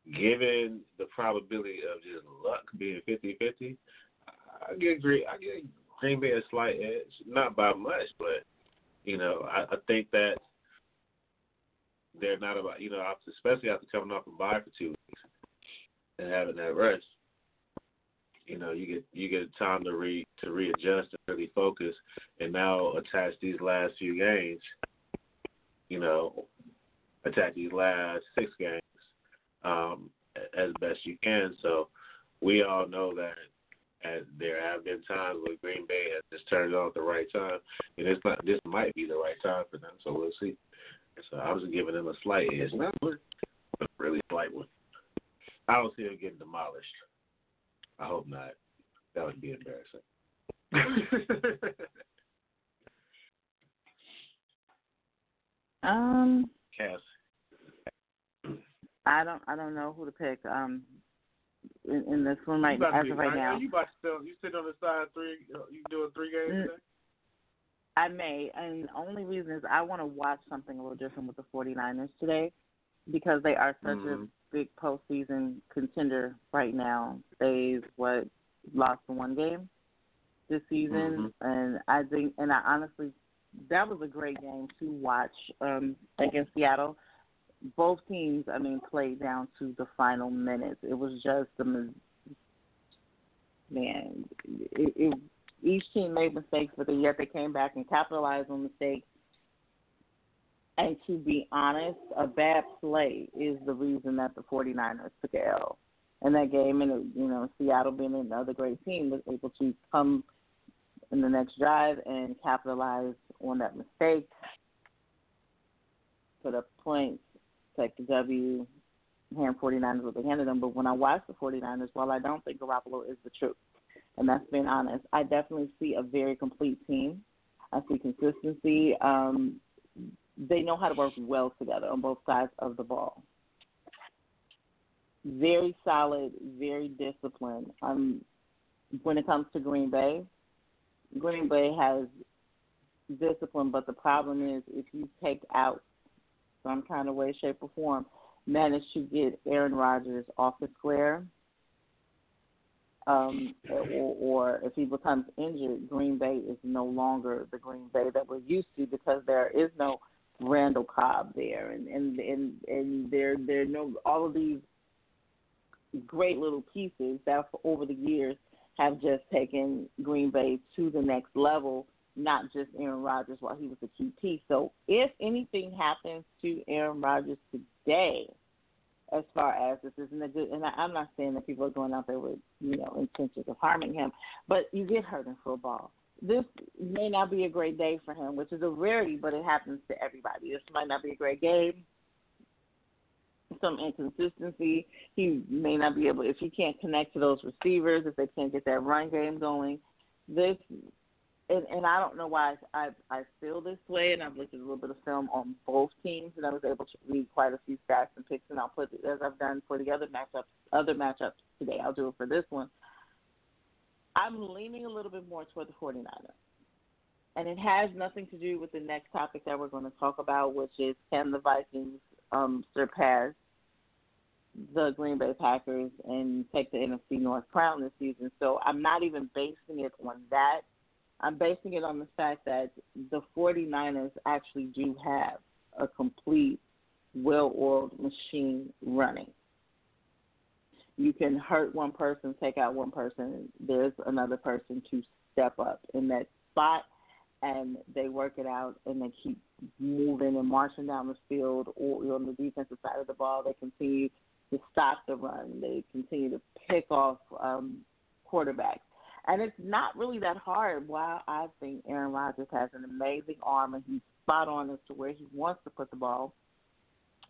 given the probability of just luck being 50-50, I get Green, I give Green Bay a slight edge, not by much, but you know, I, I think that they're not about you know, especially after coming off a bye for two weeks and having that rest you know, you get you get time to re to readjust and really focus, and now attach these last few games. You know, attack these last six games um, as best you can. So we all know that as there have been times where Green Bay has just turned on at the right time, and it's not. This might be the right time for them. So we'll see. So I was giving them a slight edge, not one, but a really slight one. I don't see them getting demolished. I hope not. That would be embarrassing.
Um,
Cass.
I don't I don't know who to pick. Um, in, in this one right
you about
as
to,
of right now.
You about to still, you sitting on the side three? uh, You doing three games
Mm.
today?
I may, and the only reason is I want to watch something a little different with the 49ers today because they are such
Mhm.
a big postseason contender right now. They've what lost one game this season, and I think, and I honestly, that was a great game to watch um, against Seattle. Both teams, I mean, played down to the final minutes. It was just a man. It, it each team made mistakes, but yet they came back and capitalized on mistakes. And to be honest, a bad play is the reason that the 49ers took a L in that game. And, you know, Seattle being another great team was able to come in the next drive and capitalize on that mistake, put up points, take the W, hand 49ers what they handed them. But when I watch the 49ers, while I don't think Garoppolo is the truth, and that's being honest. I definitely see a very complete team. I see consistency. Um, they know how to work well together on both sides of the ball. Very solid, very disciplined. Um, when it comes to Green Bay, Green Bay has discipline, but the problem is if you take out some kind of way, shape, or form, manage to get Aaron Rodgers off the square, um, or, or if he becomes injured, Green Bay is no longer the Green Bay that we're used to because there is no Randall Cobb there, and and and and there there are no all of these great little pieces that over the years have just taken Green Bay to the next level. Not just Aaron Rodgers while he was a piece. So if anything happens to Aaron Rodgers today, as far as this isn't a good, and I, I'm not saying that people are going out there with you know intentions of harming him, but you get hurt in football. This may not be a great day for him, which is a rarity, but it happens to everybody. This might not be a great game. Some inconsistency. He may not be able if he can't connect to those receivers, if they can't get that run game going. This and, and I don't know why I I feel this way, and I've looked at a little bit of film on both teams, and I was able to read quite a few stats and picks, and I'll put it as I've done for the other matchups, other matchups today. I'll do it for this one. I'm leaning a little bit more toward the 49ers, and it has nothing to do with the next topic that we're going to talk about, which is can the Vikings um, surpass the Green Bay Packers and take the NFC North crown this season? So I'm not even basing it on that. I'm basing it on the fact that the 49ers actually do have a complete, well oiled machine running. You can hurt one person, take out one person, there's another person to step up in that spot, and they work it out and they keep moving and marching down the field or on the defensive side of the ball. They continue to stop the run, they continue to pick off um, quarterbacks and it's not really that hard. While I think Aaron Rodgers has an amazing arm and he's spot on as to where he wants to put the ball,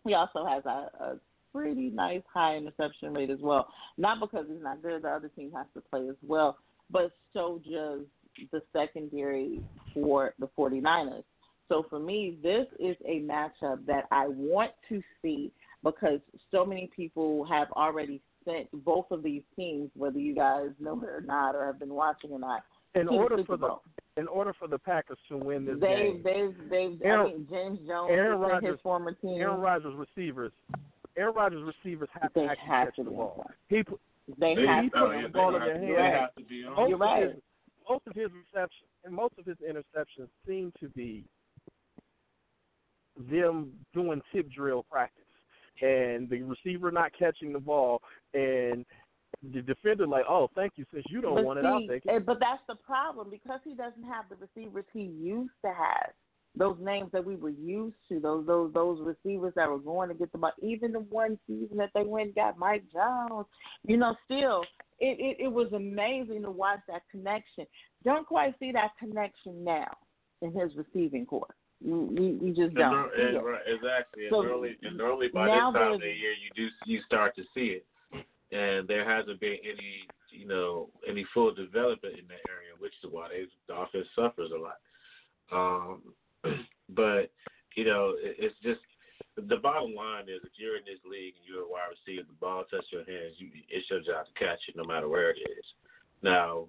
he also has a, a pretty nice high interception rate as well. Not because he's not good, the other team has to play as well, but so does the secondary for the 49ers. So for me, this is a matchup that I want to see because so many people have already sent both of these teams, whether you guys know it or not, or have been watching or not.
In
to the
order for the in order for the Packers to win this
they've,
game,
they've, they've, I mean, James Jones
Aaron
is in his former team.
Aaron Rodgers receivers, Aaron Rodgers receivers have
They
to actually
have
catch
to
the ball. He put,
They
They,
have
he
to.
put the ball in their
to-
hand.
They have to be on.
most
You're right.
of his most of his reception and most of his interceptions seem to be them doing tip drill practice and the receiver not catching the ball and the defender like, oh, thank you. Since you don't
but
want
see,
it, I'll take it.
But that's the problem because he doesn't have the receivers he used to have. Those names that we were used to, those those those receivers that were going to get the ball. Even the one season that they went and got Mike Jones, you know, still it, it it was amazing to watch that connection. Don't quite see that connection now in his receiving core. We we, just don't.
and,
it.
right, exactly.
So,
and early, and early by this time of the year, you do you start to see it, and there hasn't been any you know any full development in that area, which is why they, the offense suffers a lot. Um, but you know, it, it's just the bottom line is if you're in this league and you're a wide receiver, the ball touches your hands, you, it's your job to catch it no matter where it is. Now,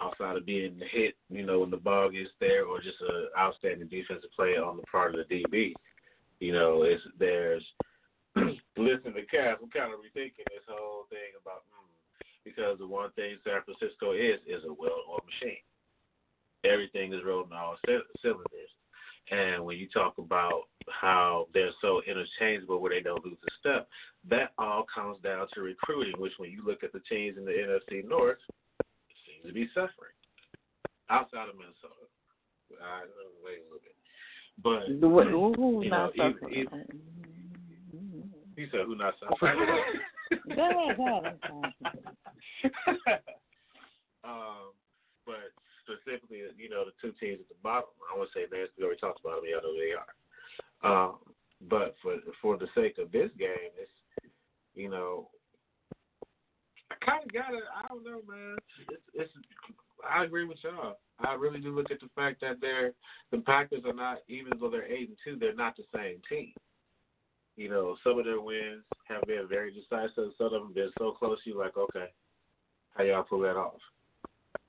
outside of being hit, you know, when the ball gets there, or just an outstanding defensive play on the part of the DB, you know, it's there's listen to Cass. I'm kind of rethinking this whole thing about mm, because the one thing San Francisco is is a well-oiled machine. Everything is rolling all cylinders, and when you talk about how they're so interchangeable where they don't lose a step, that all comes down to recruiting. Which, when you look at the teams in the NFC North, to be suffering outside of Minnesota. I wait a little bit, but
The- who- who's
you
not
know, he said, "Who not suffering?"
Go ahead, go ahead.
Um, but specifically, you know, the two teams at the bottom. I want to say names. We already talked about them. Y'all know who they are. Um, but for for the sake of this game, it's you know, kind of got it. I don't know, man. It's, it's I agree with y'all. I really do look at the fact that they're the Packers are not even though they're eight and two, they're not the same team. You know, some of their wins have been very decisive. Some of them been so close. You like, okay, how y'all pull that off?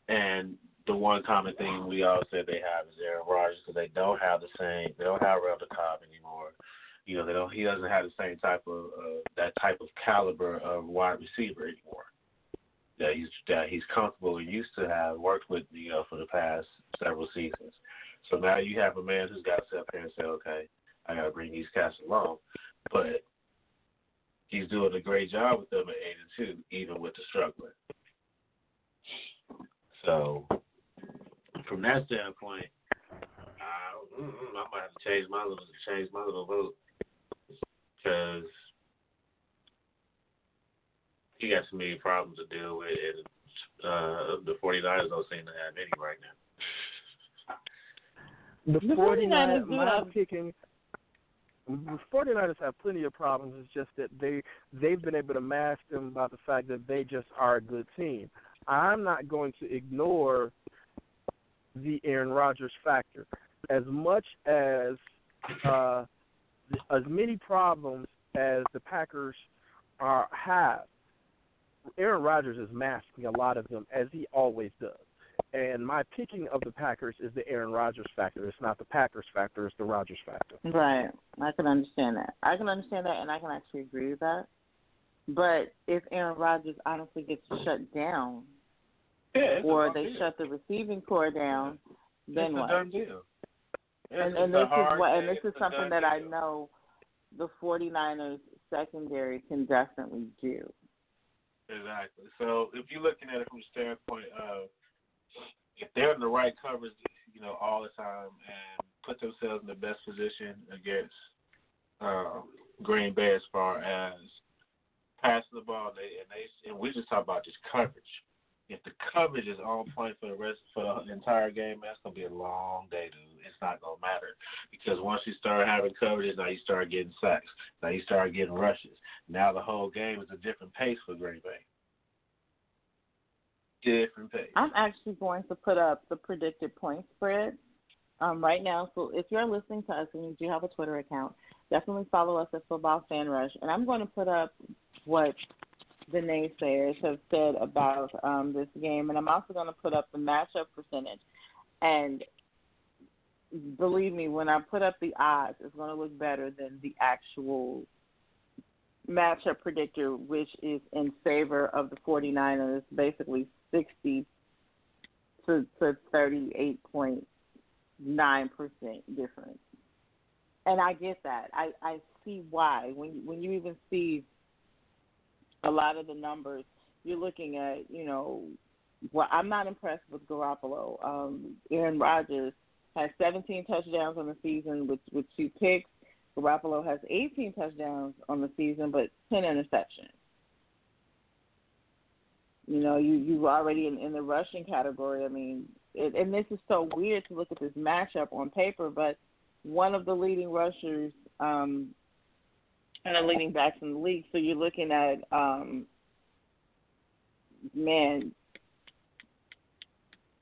And the one common thing we all said they have is Aaron Rodgers because they don't have the same. They don't have Randall Cobb anymore. You know, they don't. He doesn't have the same type of uh, that type of caliber of wide receiver anymore. That he's that he's comfortable and used to have worked with. You uh, know, for the past several seasons. So now you have a man who's got to sit up here and say, okay, I got to bring these cats along, but he's doing a great job with them at eight and two, even with the struggling. So, from that standpoint, I, I might have to change my little change my little vote because he got too many problems to deal with, and uh, the 49ers don't seem to have any right now.
The
The
49ers,
49ers
my
have-
picking, the 49ers have plenty of problems. It's just that they they've been able to mask them by the fact that they just are a good team. I'm not going to ignore the Aaron Rodgers factor. As much as uh, as many problems as the Packers are have, Aaron Rodgers is masking a lot of them as he always does. And my picking of the Packers is the Aaron Rodgers factor. It's not the Packers factor, it's the Rodgers factor.
Right. I can understand that. I can understand that, and I can actually agree with that. But if Aaron Rodgers honestly gets shut down,
Yeah,
or they
deal.
shut the receiving core down, then
it's
what?
a done deal.
and
It's
and
a
this is what and this is
It's
something
done
that I know the 49ers secondary can definitely do.
Exactly. So if you're looking at it from the standpoint of if they're in the right coverage, you know, all the time and put themselves in the best position against um, Green Bay as far as passing the ball, they and they and we just talk about just coverage. If the coverage is on point for the rest for the entire game, that's gonna be a long day, dude. It's not gonna matter because once you start having coverages, now you start getting sacks. Now you start getting rushes. Now the whole game is a different pace for Green Bay. Different pace.
I'm actually going to put up the predicted point spread um, right now. So if you're listening to us and you do have a Twitter account, definitely follow us at Football Fan Rush. And I'm going to put up what the naysayers have said about um, this game, and I'm also going to put up the matchup percentage. And believe me, when I put up the odds, it's going to look better than the actual matchup predictor, which is in favor of the 49ers, basically 60 to, to 38.9% difference. And I get that. I, I see why. When when you even see a lot of the numbers you're looking at, you know, well, I'm not impressed with Garoppolo. Um, Aaron Rodgers has 17 touchdowns on the season with with two picks. Garoppolo has 18 touchdowns on the season, but 10 interceptions. You know, you you already in, in the rushing category. I mean, it, and this is so weird to look at this matchup on paper, but one of the leading rushers um, and the leading backs in the league. So you're looking at um, man,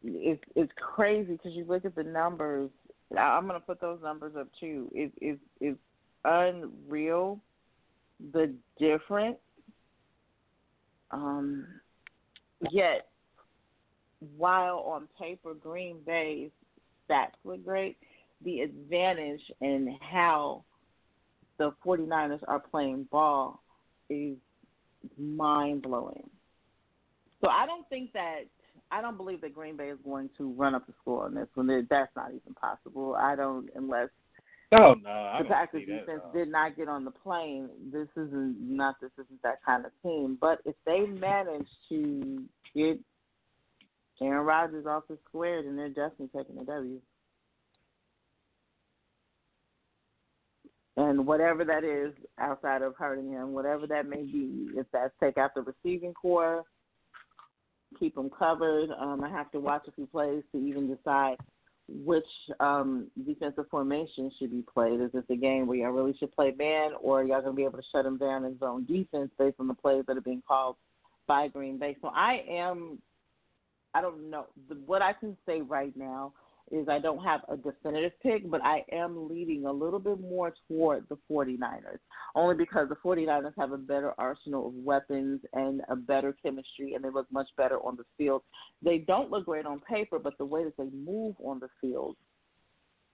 it's it's crazy because you look at the numbers. I'm gonna put those numbers up too. It is it's unreal the difference. Um, yet, while on paper Green Bay's stats look great, the advantage in how the 49ers are playing ball is mind blowing. So I don't think that I don't believe that Green Bay is going to run up the score on this one. That's not even possible. I don't unless
Oh no, I
the Packers defense did not get on the plane. This isn't not this isn't that kind of team. But if they manage to get Aaron Rodgers off the square, then they're definitely taking a W. And whatever that is outside of hurting him, whatever that may be, if that's take out the receiving core, keep them covered. Um, I have to watch a few plays to even decide which um, defensive formation should be played. Is this a game where y'all really should play man, or y'all gonna be able to shut him down in zone defense based on the plays that are being called by Green Bay? So I am, I don't know. What I can say right now is I don't have a definitive pick, but I am leading a little bit more toward the 49ers, only because the 49ers have a better arsenal of weapons and a better chemistry, and they look much better on the field. They don't look great on paper, but the way that they move on the field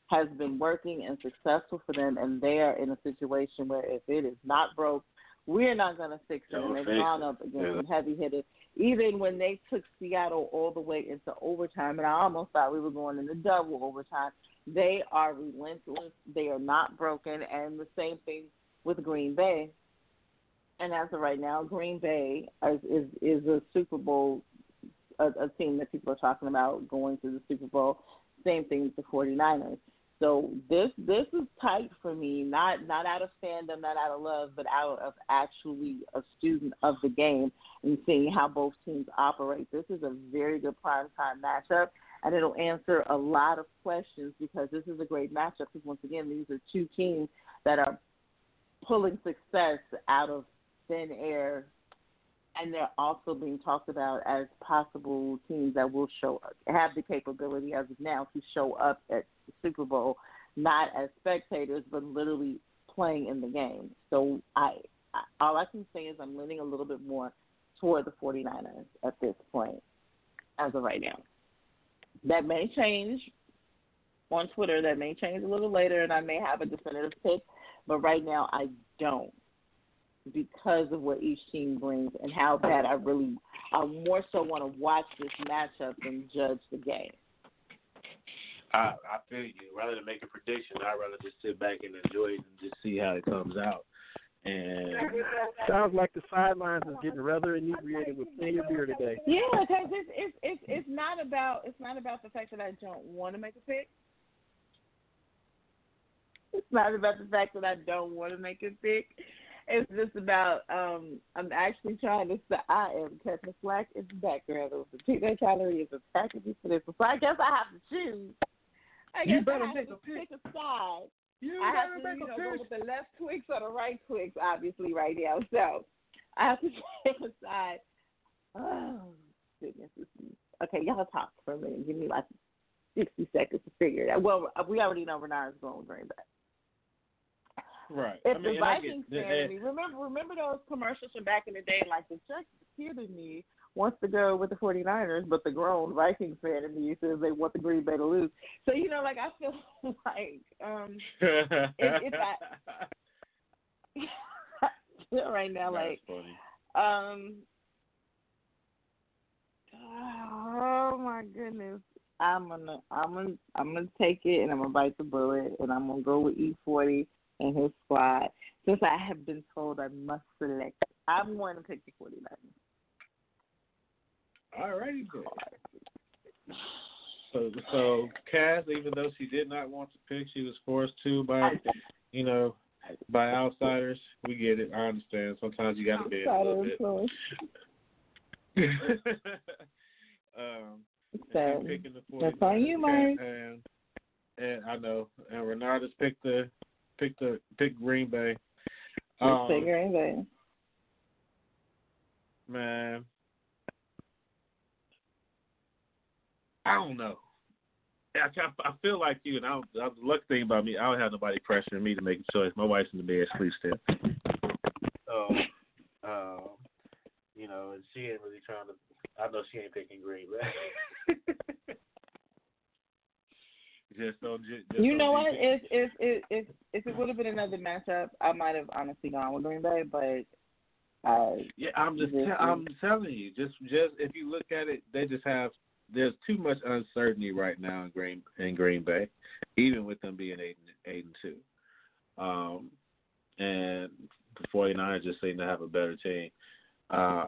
has been working and successful for them, and they are in a situation where if it is not broke, we're not going to fix it. And they've gone up against some heavy hitters even when they took Seattle all the way into overtime, and I almost thought we were going into double overtime, they are relentless. They are not broken, and the same thing with Green Bay. And as of right now, Green Bay is is, is a Super Bowl a, a team that people are talking about going to the Super Bowl. Same thing with the 49ers. So this this is tight for me, not not out of fandom, not out of love, but out of actually a student of the game and seeing how both teams operate. This is a very good prime time matchup, and it'll answer a lot of questions because this is a great matchup. Because once again, these are two teams that are pulling success out of thin air and they're also being talked about as possible teams that will show have the capability as of now to show up at the Super Bowl, not as spectators, but literally playing in the game. So I, I all I can say is I'm leaning a little bit more toward the 49ers at this point, as of right now. That may change on Twitter. That may change a little later, and I may have a definitive pick. But right now, I don't because of what each team brings and how bad I really, I more so want to watch this matchup than judge the game.
I I feel you. Rather than make a prediction, I'd rather just sit back and enjoy it and just see how it comes out. And
sounds like the sidelines is getting rather inebriated with plenty of beer today.
Yeah, because it's it's it's it's not about it's not about the fact that I don't want to make a pick. It's not about the fact that I don't want to make a pick it's just about um I'm actually trying to say I am catching slack in the background of the peanut calorie is attacking me for this. So I guess I have to choose. I guess
you better
I have
take
to
a pick.
pick a side.
You
I have to,
make
you know,
a
go with the left Twix or the right Twix, obviously, right now. So I have to pick a side. Oh goodness. Okay, y'all talk for a minute. Give me like sixty seconds to figure it out. Well, we already know Renard's going with Green Bay.
Right.
If
I mean,
the Vikings fan me, remember remember those commercials from back in the day, like the Chuck kid in me wants to go with the 49ers, but the grown Vikings fan in me says they want the Green Bay to lose. So you know, like I feel like um if, if I right now
That's
like um oh my goodness. I'm gonna I'm gonna I'm gonna take it and I'm gonna bite the bullet and I'm gonna go with E forty and his squad. Since I have been told I must select, I'm going to pick the 49ers.
Alrighty then. So, so Cass, even though she did not want to pick, she was forced to by, you know, by outsiders. We get it. I understand. Sometimes you got to be a little bit. um,
So,
picking the
that's on you, Mike.
And, and I know, and Renata's picked the picked the picked Green Bay. Um,
Say Green Bay.
man, I don't know. I, I, I feel like you, and I, don't, I, the lucky thing about me, I don't have nobody pressuring me to make a choice. My wife's in the bed, asleep still. So, um, you know, and she ain't really trying to. I know she ain't picking Green Bay. just don't. Just, just
You know what? If if if if if it would have been another matchup, I might have honestly gone with Green Bay, but uh,
Yeah, I'm just
Just-
te- I'm telling you, just just if you look at it, they just have there's too much uncertainty right now in Green in Green Bay, even with them being eight and eight and two. Um and the 49ers just seem to have a better team uh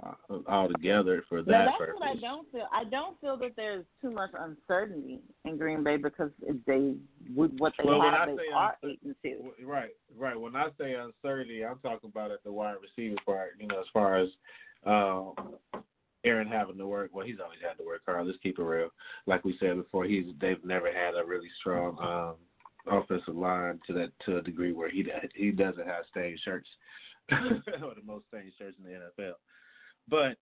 altogether for that
now that's
purpose.
what I don't feel. I don't feel that there's too much uncertainty in Green Bay because if they with what they
Well,
have, they are eight and two.
Right, right. When I say uncertainty, I'm talking about at the wide receiver part. You know, as far as um, Aaron having to work. Well, he's always had to work hard. Let's keep it real. Like we said before, he's they've never had a really strong um, offensive line to that to a degree where he he doesn't have stained shirts or the most stained shirts in the NFL. But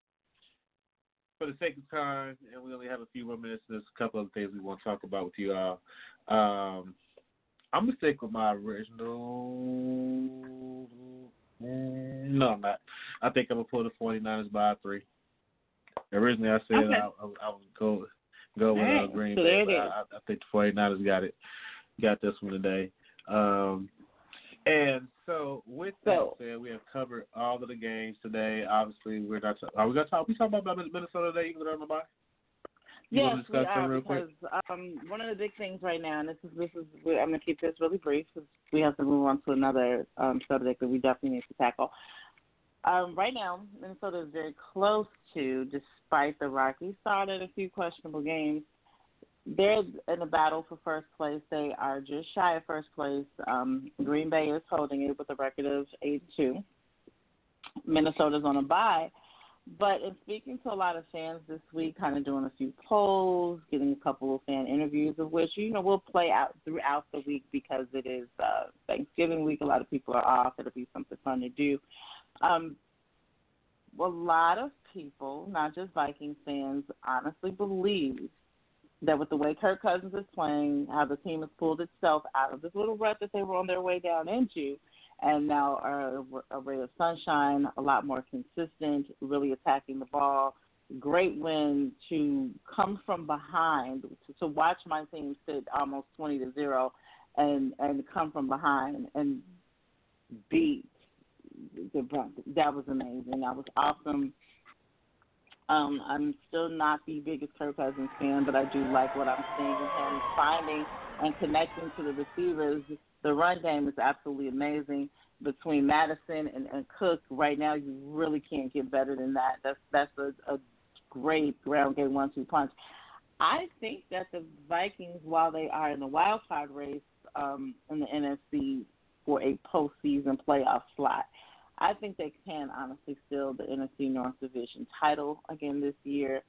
for the sake of time, and we only have a few more minutes, there's a couple of things we want to talk about with you all. Um, I'm gonna stick with my original. No, I'm not. I think I'm gonna pull the 49ers by three. Originally, I said
Okay.
I, I, I would go go with uh,
Alright,
Green
so
Bay, but. I, I think the 49ers got it. Got this one today. Um, and so, with
So-
that said, we have covered all of the games today. Obviously, we're not. Are we gonna talk? We talking about Minnesota today, even though they're on the bye?
Yes, we are because um, one of the big things right now, and this is this is I'm going to keep this really brief because we have to move on to another um, subject that we definitely need to tackle. Um, right now, Minnesota is very close to, despite the rocky start and a few questionable games, they're in a battle for first place. They are just shy of first place. Um, Green Bay is holding it with a record of eight two. Minnesota's on a bye. But in speaking to a lot of fans this week, kind of doing a few polls, getting a couple of fan interviews, of which you know will play out throughout the week because it is uh, Thanksgiving week. A lot of people are off. It'll be something fun to do. Um, a lot of people, not just Vikings fans, honestly believe that with the way Kirk Cousins is playing, how the team has pulled itself out of this little rut that they were on their way down into, and now are a ray of sunshine, a lot more consistent, really attacking the ball. Great win to come from behind, to, to watch my team sit almost twenty to zero, and and come from behind and beat the Broncos. That was amazing. That was awesome. Um, I'm still not the biggest Kirk Cousins fan, but I do like what I'm seeing in him finding and connecting to the receivers. The run game is absolutely amazing between Mattison and, and Cook. Right now, you really can't get better than that. That's that's a, a great ground game one-two punch. I think that the Vikings, while they are in the wild card race um, in the NFC for a postseason playoff slot, I think they can honestly steal the NFC North Division title again this year.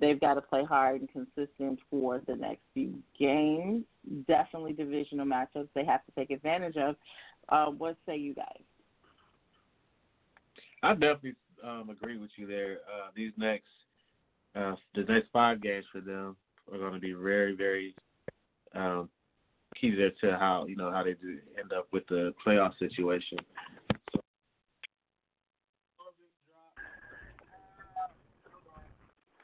They've got to play hard and consistent for the next few games. Definitely divisional matchups they have to take advantage of. Uh, what say you guys?
I definitely um, agree with you there. Uh, these next, uh, the next five games for them are going to be very, very um, key to, to how you know how they do end up with the playoff situation. So,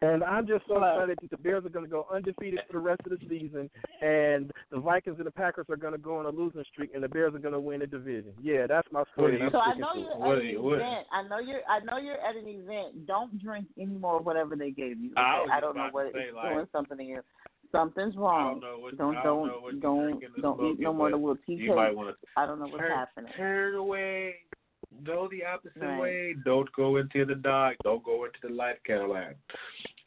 And I'm just so excited that the Bears are going to go undefeated for the rest of the season, and the Vikings and the Packers are going to go on a losing streak, and the Bears are going to win the division. Yeah, that's my story. I'm
So I know you're
What
at an
you-
event. I know you're. I know you're at an event. Don't drink any more of whatever they gave you.
I
I don't know what
to say,
it's
like-
doing something to you. Something's wrong.
don't know what
Don't don't
don't know
don't don't eat no more
but
than little
You might
tea I don't know what's
turn,
happening.
turn away. Go the opposite
Right.
way. Don't go into the dark. Don't go into the light, Caroline.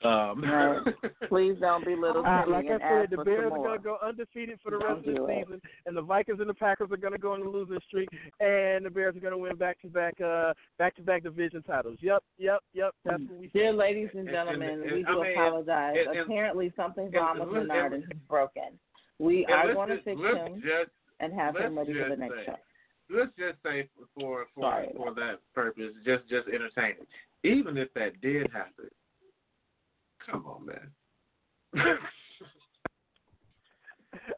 Um,
Right. Please don't belittle
Uh,
Timmy
like I said, the Bears are going to go undefeated for the
Don't
rest of the
it.
season, and the Vikings and the Packers are going to go on a losing streak, and the Bears are going to win back to back, uh, back to back division titles. Yep, yep, yep. That's what we.
Dear ladies and
And-
gentlemen,
and-
we
and- I
do
mean,
apologize.
and- and-
Apparently, something's
and-
wrong with
and-
Bernard
and-
and he's broken. We
And
are going to
just-
fix him
Just,
and have him ready for the next
say-
show.
let's just say for for
Sorry.
for that purpose, just just entertaining. Even if that did happen, come on, man.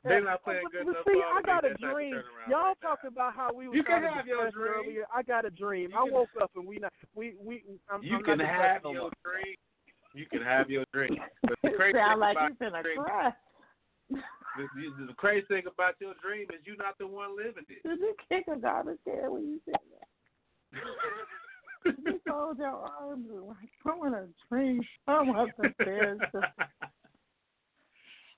They're not playing good enough
See, I got a
make that type of
dream. Y'all
now.
talking about how we were
You can have your dream.
earlier. I got a dream.
You
I
can-
woke up and we not we we. I'm,
You
I'm
can have your
more.
dream. You can have your dream. But the crazy
Sound
thing
like
about
you're
dream,
cry.
the, the crazy thing about your dream is you're not the one living it.
Did you kick a garbage can when you said that? You fold your arms and like, I want a dream. I want the Bears to.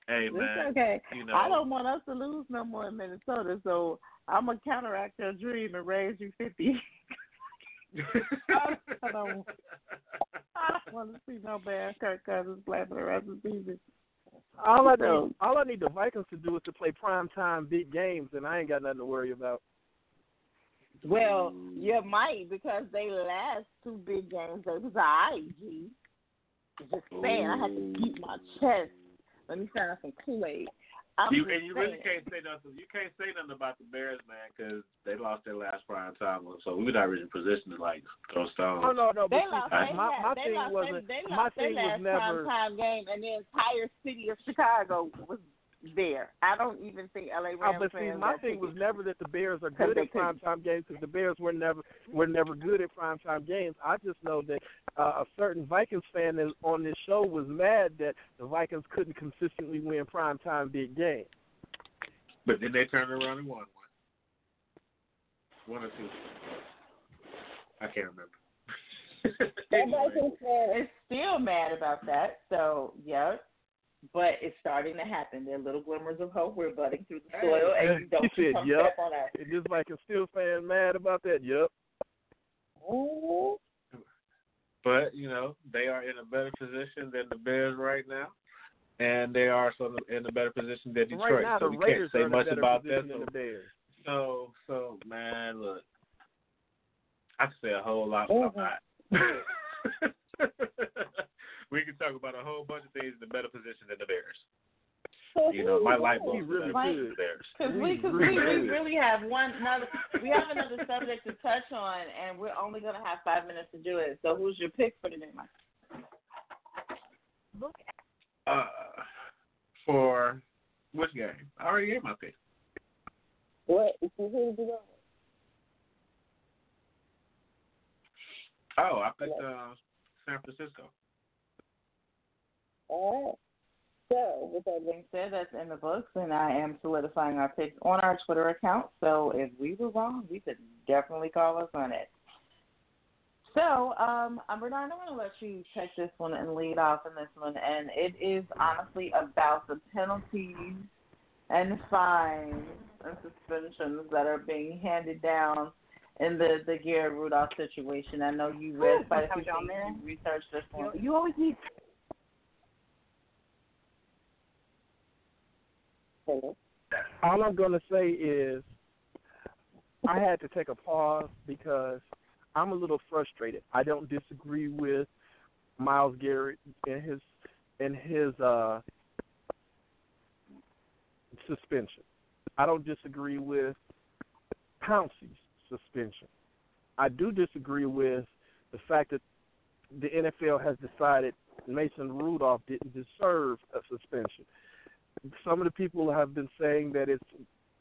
hey
It's
man,
okay.
you know
I don't want us to lose no more in Minnesota, so I'm gonna counteract your dream and raise you fifty. I don't. I don't want to see no bad Kirk Cousins play for the rest of the season.
All I
So-
need, all I need the Vikings to do is to play prime time big games, and I ain't got nothing to worry about.
Well, mm. you might because they last two big games they was alright, G. Just saying, I had to mm. keep my chest. Let me find out some Kool Aid.
You, and you really can't say nothing. You can't say nothing about the Bears, man, because they lost their last prime time. So we're not really in position to like throw stones.
Oh no, no, but
They
see,
lost.
I-
They,
my
had,
my
they
thing
lost.
wasn't.
They, they
my
lost
thing
their
was
last
never.
prime time game, and the entire city of Chicago was there. I don't even think LA
Oh,
Rams
but see,
fans
my thing was never that the Bears are good at prime time games because the Bears were never were never good at prime time games. I just know that uh, a certain Vikings fan is, on this show was mad that the Vikings couldn't consistently win prime time big games.
But then they turned around and won one. One or two. I can't remember.
That
Anyway.
Vikings fan is still mad about that. So yeah, but it's starting to happen. There are little glimmers of hope. We're budding through the soil,
Hey,
and you don't
he said,
come
"Yup."
step on us.
And this Vikings still fan mad about that. Yep.
Ooh.
But you know they are in a better position than the Bears right now, and they are sort of in a better position than Detroit.
right now,
so
the
we
Raiders
can't
are
say
in a
much
better
about that.
position
So,
than the Bears.
so, so, man, look, I could say a whole lot, but I'm not. We can talk about a whole bunch of things in a better position than the Bears. You know, my light bulb
He
is
really
better than the Bears.
Because we, cause we, we really have one another. We have another subject to touch on, and we're only gonna have five minutes to do it. So, who's your pick for today, Mike?
Uh, for which game? I already gave my pick.
What? Who did you go?
Oh, I picked uh, San Francisco.
All right. So, with that being said, that's in the books, and I am solidifying our picks on our Twitter account. So, if we were wrong, we could definitely call us on it. So, um, I'm Bernard, I'm going to let you take this one and lead off in this one, and it is honestly about the penalties and fines and suspensions that are being handed down in the the Garrett Rudolph situation. I know you read quite a few
Y'all
things,
there?
you researched this one.
You always need.
All I'm going to say is I had to take a pause because I'm a little frustrated. I don't disagree with Myles Garrett and his and his uh, suspension. I don't disagree with Pouncey's suspension. I do disagree with the fact that the NFL has decided Mason Rudolph didn't deserve a suspension. Some of the people have been saying that it's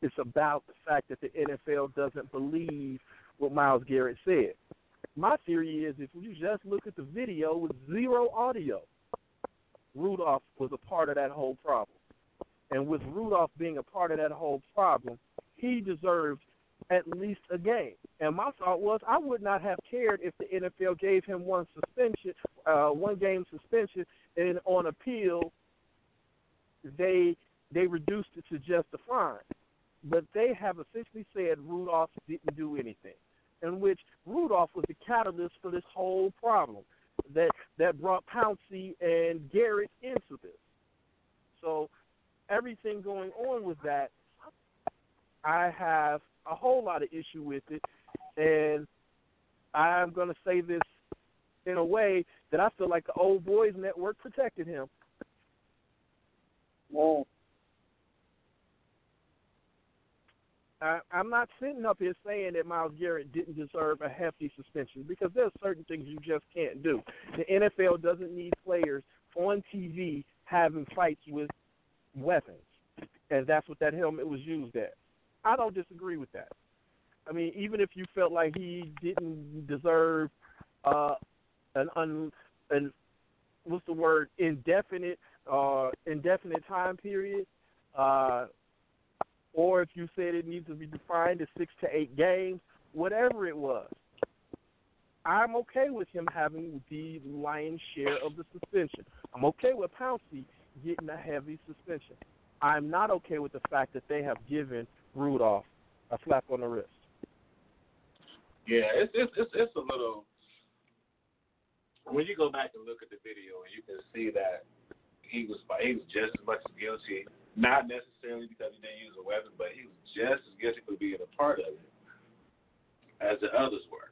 it's about the fact that the NFL doesn't believe what Myles Garrett said. My theory is if you just look at the video with zero audio, Rudolph was a part of that whole problem. And with Rudolph being a part of that whole problem, he deserved at least a game. And my thought was I would not have cared if the NFL gave him one suspension, uh, one game suspension, and on appeal they they reduced it to just a fine. But they have essentially said Rudolph didn't do anything, in which Rudolph was the catalyst for this whole problem. That that brought Pouncey and Garrett into this. So everything going on with that, I have a whole lot of issue with it, and I'm going to say this in a way that I feel like the old boys network protected him.
Well,
I, I'm not sitting up here saying that Myles Garrett didn't deserve a hefty suspension because there's certain things you just can't do. The NFL doesn't need players on TV having fights with weapons, and that's what that helmet was used at. I don't disagree with that. I mean, even if you felt like he didn't deserve uh, an un, an what's the word indefinite uh, indefinite time period, uh, or if you said it needs to be defined as six to eight games, whatever it was, I'm okay with him having the lion's share of the suspension. I'm okay with Pouncey getting a heavy suspension. I'm not okay with the fact that they have given Rudolph a slap on the wrist.
Yeah, it's it's it's, it's a little. When you go back and look at the video, you can see that he was he was just as much as guilty. Not necessarily because he didn't use a weapon, but he was just as guilty for being a part of it as the others were.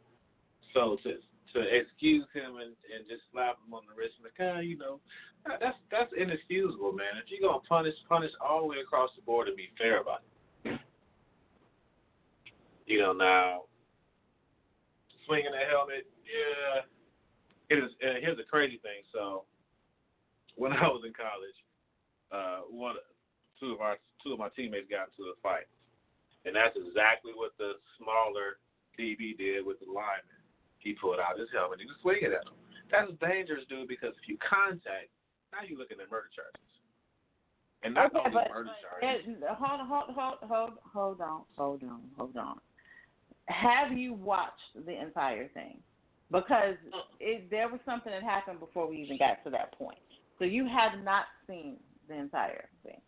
So to to excuse him and, and just slap him on the wrist, and like, ah, you know, that's that's inexcusable, man. If you're gonna punish, punish all the way across the board and be fair about it. You know, now swinging a helmet, yeah. It is. Uh, here's the crazy thing. So, when I was in college, uh, one, two of our two of my teammates got into a fight, and that's exactly what the smaller DB did with the lineman. He pulled out his helmet. and He was swinging at him. That's dangerous, dude. Because if you contact, now you're looking at murder charges, and not
okay,
only
but
murder charges.
it, hold, hold, hold, hold, hold on, hold on, hold on. Have you watched the entire thing? Because it, there was something that happened before we even got to that point. So you have not seen the entire thing.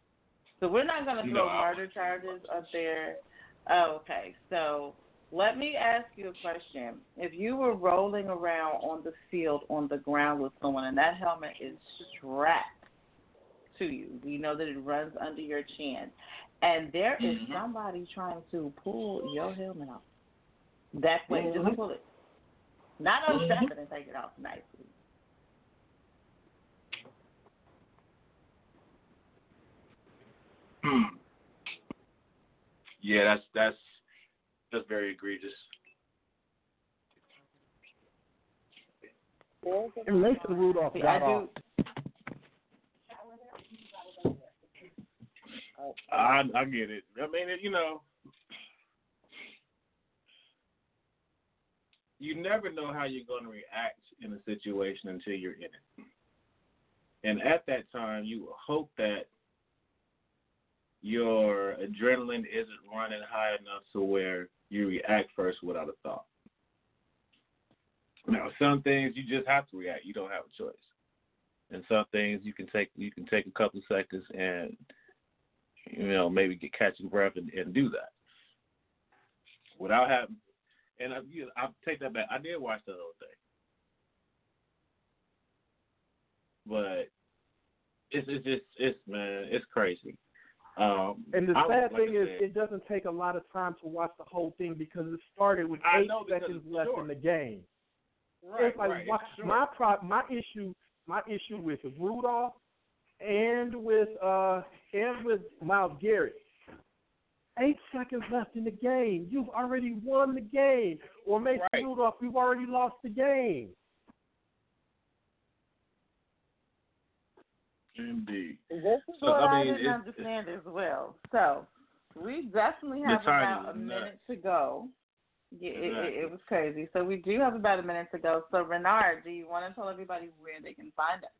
So we're not going to throw
No,
murder charges up there. Oh, okay. So let me ask you a question. If you were rolling around on the field on the ground with someone and that helmet is strapped to you, we know that it runs under your chin, and there is
Mhm.
somebody trying to pull your helmet off. That way,
Mhm.
just pull it. Not unstrap it and take it off nicely.
Hmm. Yeah, that's that's that's very egregious.
And Mason Rudolph
See,
got off.
do.
I I get it. I mean, it, you know, you never know how you're going to react in a situation until you're in it. And at that time, you hope that your adrenaline isn't running high enough to where you react first without a thought. Now, some things you just have to react. You don't have a choice. And some things you can take you can take a couple seconds and you know maybe get catch your breath and, and do that without having. And I, you know, I'll take that back. I did watch the whole thing, but it's it's just it's man it's crazy. Um,
And the
I-
sad
like
thing is,
said,
it doesn't take a lot of time to watch the whole thing because it started with
I
eight seconds left in the game.
right,
it's like
right,
why-
it's
my pro- my issue my issue with Rudolph and with uh and with Myles Garrett. Eight seconds left in the game. You've already won the game. Or Mason
Right.
Rudolph, you've already lost the game.
Indeed.
This is
So,
what
I
I, didn't
it's-
understand as well. So we definitely have about a
nuts.
minute to go. Yeah, it, it, it was crazy. So we do have about a minute to go. So Renard, do you want to tell everybody where they can find us?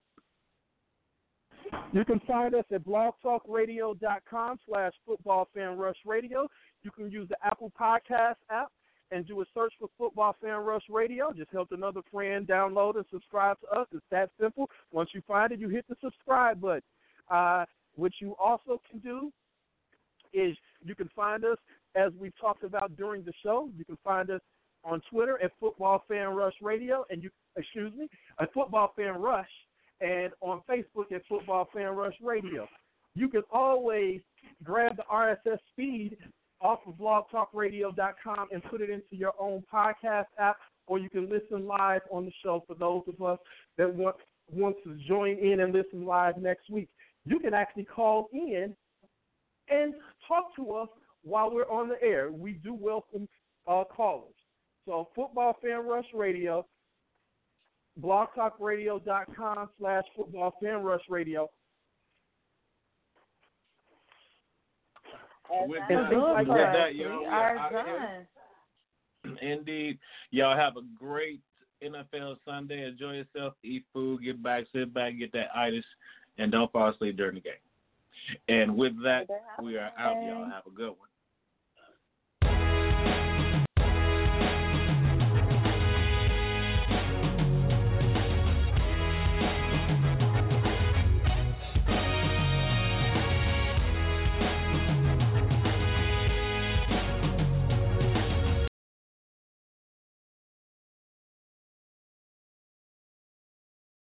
You can find us at blogtalkradio.com slash football fan rush radio. You can use the Apple Podcast app and do a search for Football Fan Rush Radio. Just help another friend download and subscribe to us. It's that simple. Once you find it, you hit the subscribe button. Uh, what you also can do is you can find us, as we've talked about during the show, you can find us on Twitter at Football Fan Rush Radio, and you excuse me, at Football Fan Rush, and on Facebook at Football Fan Rush Radio. You can always grab the RSS feed off of blogtalkradio.com and put it into your own podcast app, or you can listen live on the show for those of us that want want to join in and listen live next week. You can actually call in and talk to us while we're on the air. We do welcome uh, callers. So Football Fan Rush Radio, blogtalkradio.com slash Football Fan Rush Radio.
With
And
that,
things
with
like
that,
that.
y'all,
We
yeah,
are
I-
done.
Indeed. Y'all have a great NFL Sunday. Enjoy yourself. Eat food. Get back. Sit back. Get that itis. And don't fall asleep during the game. And with that, we are out. Y'all have a good one.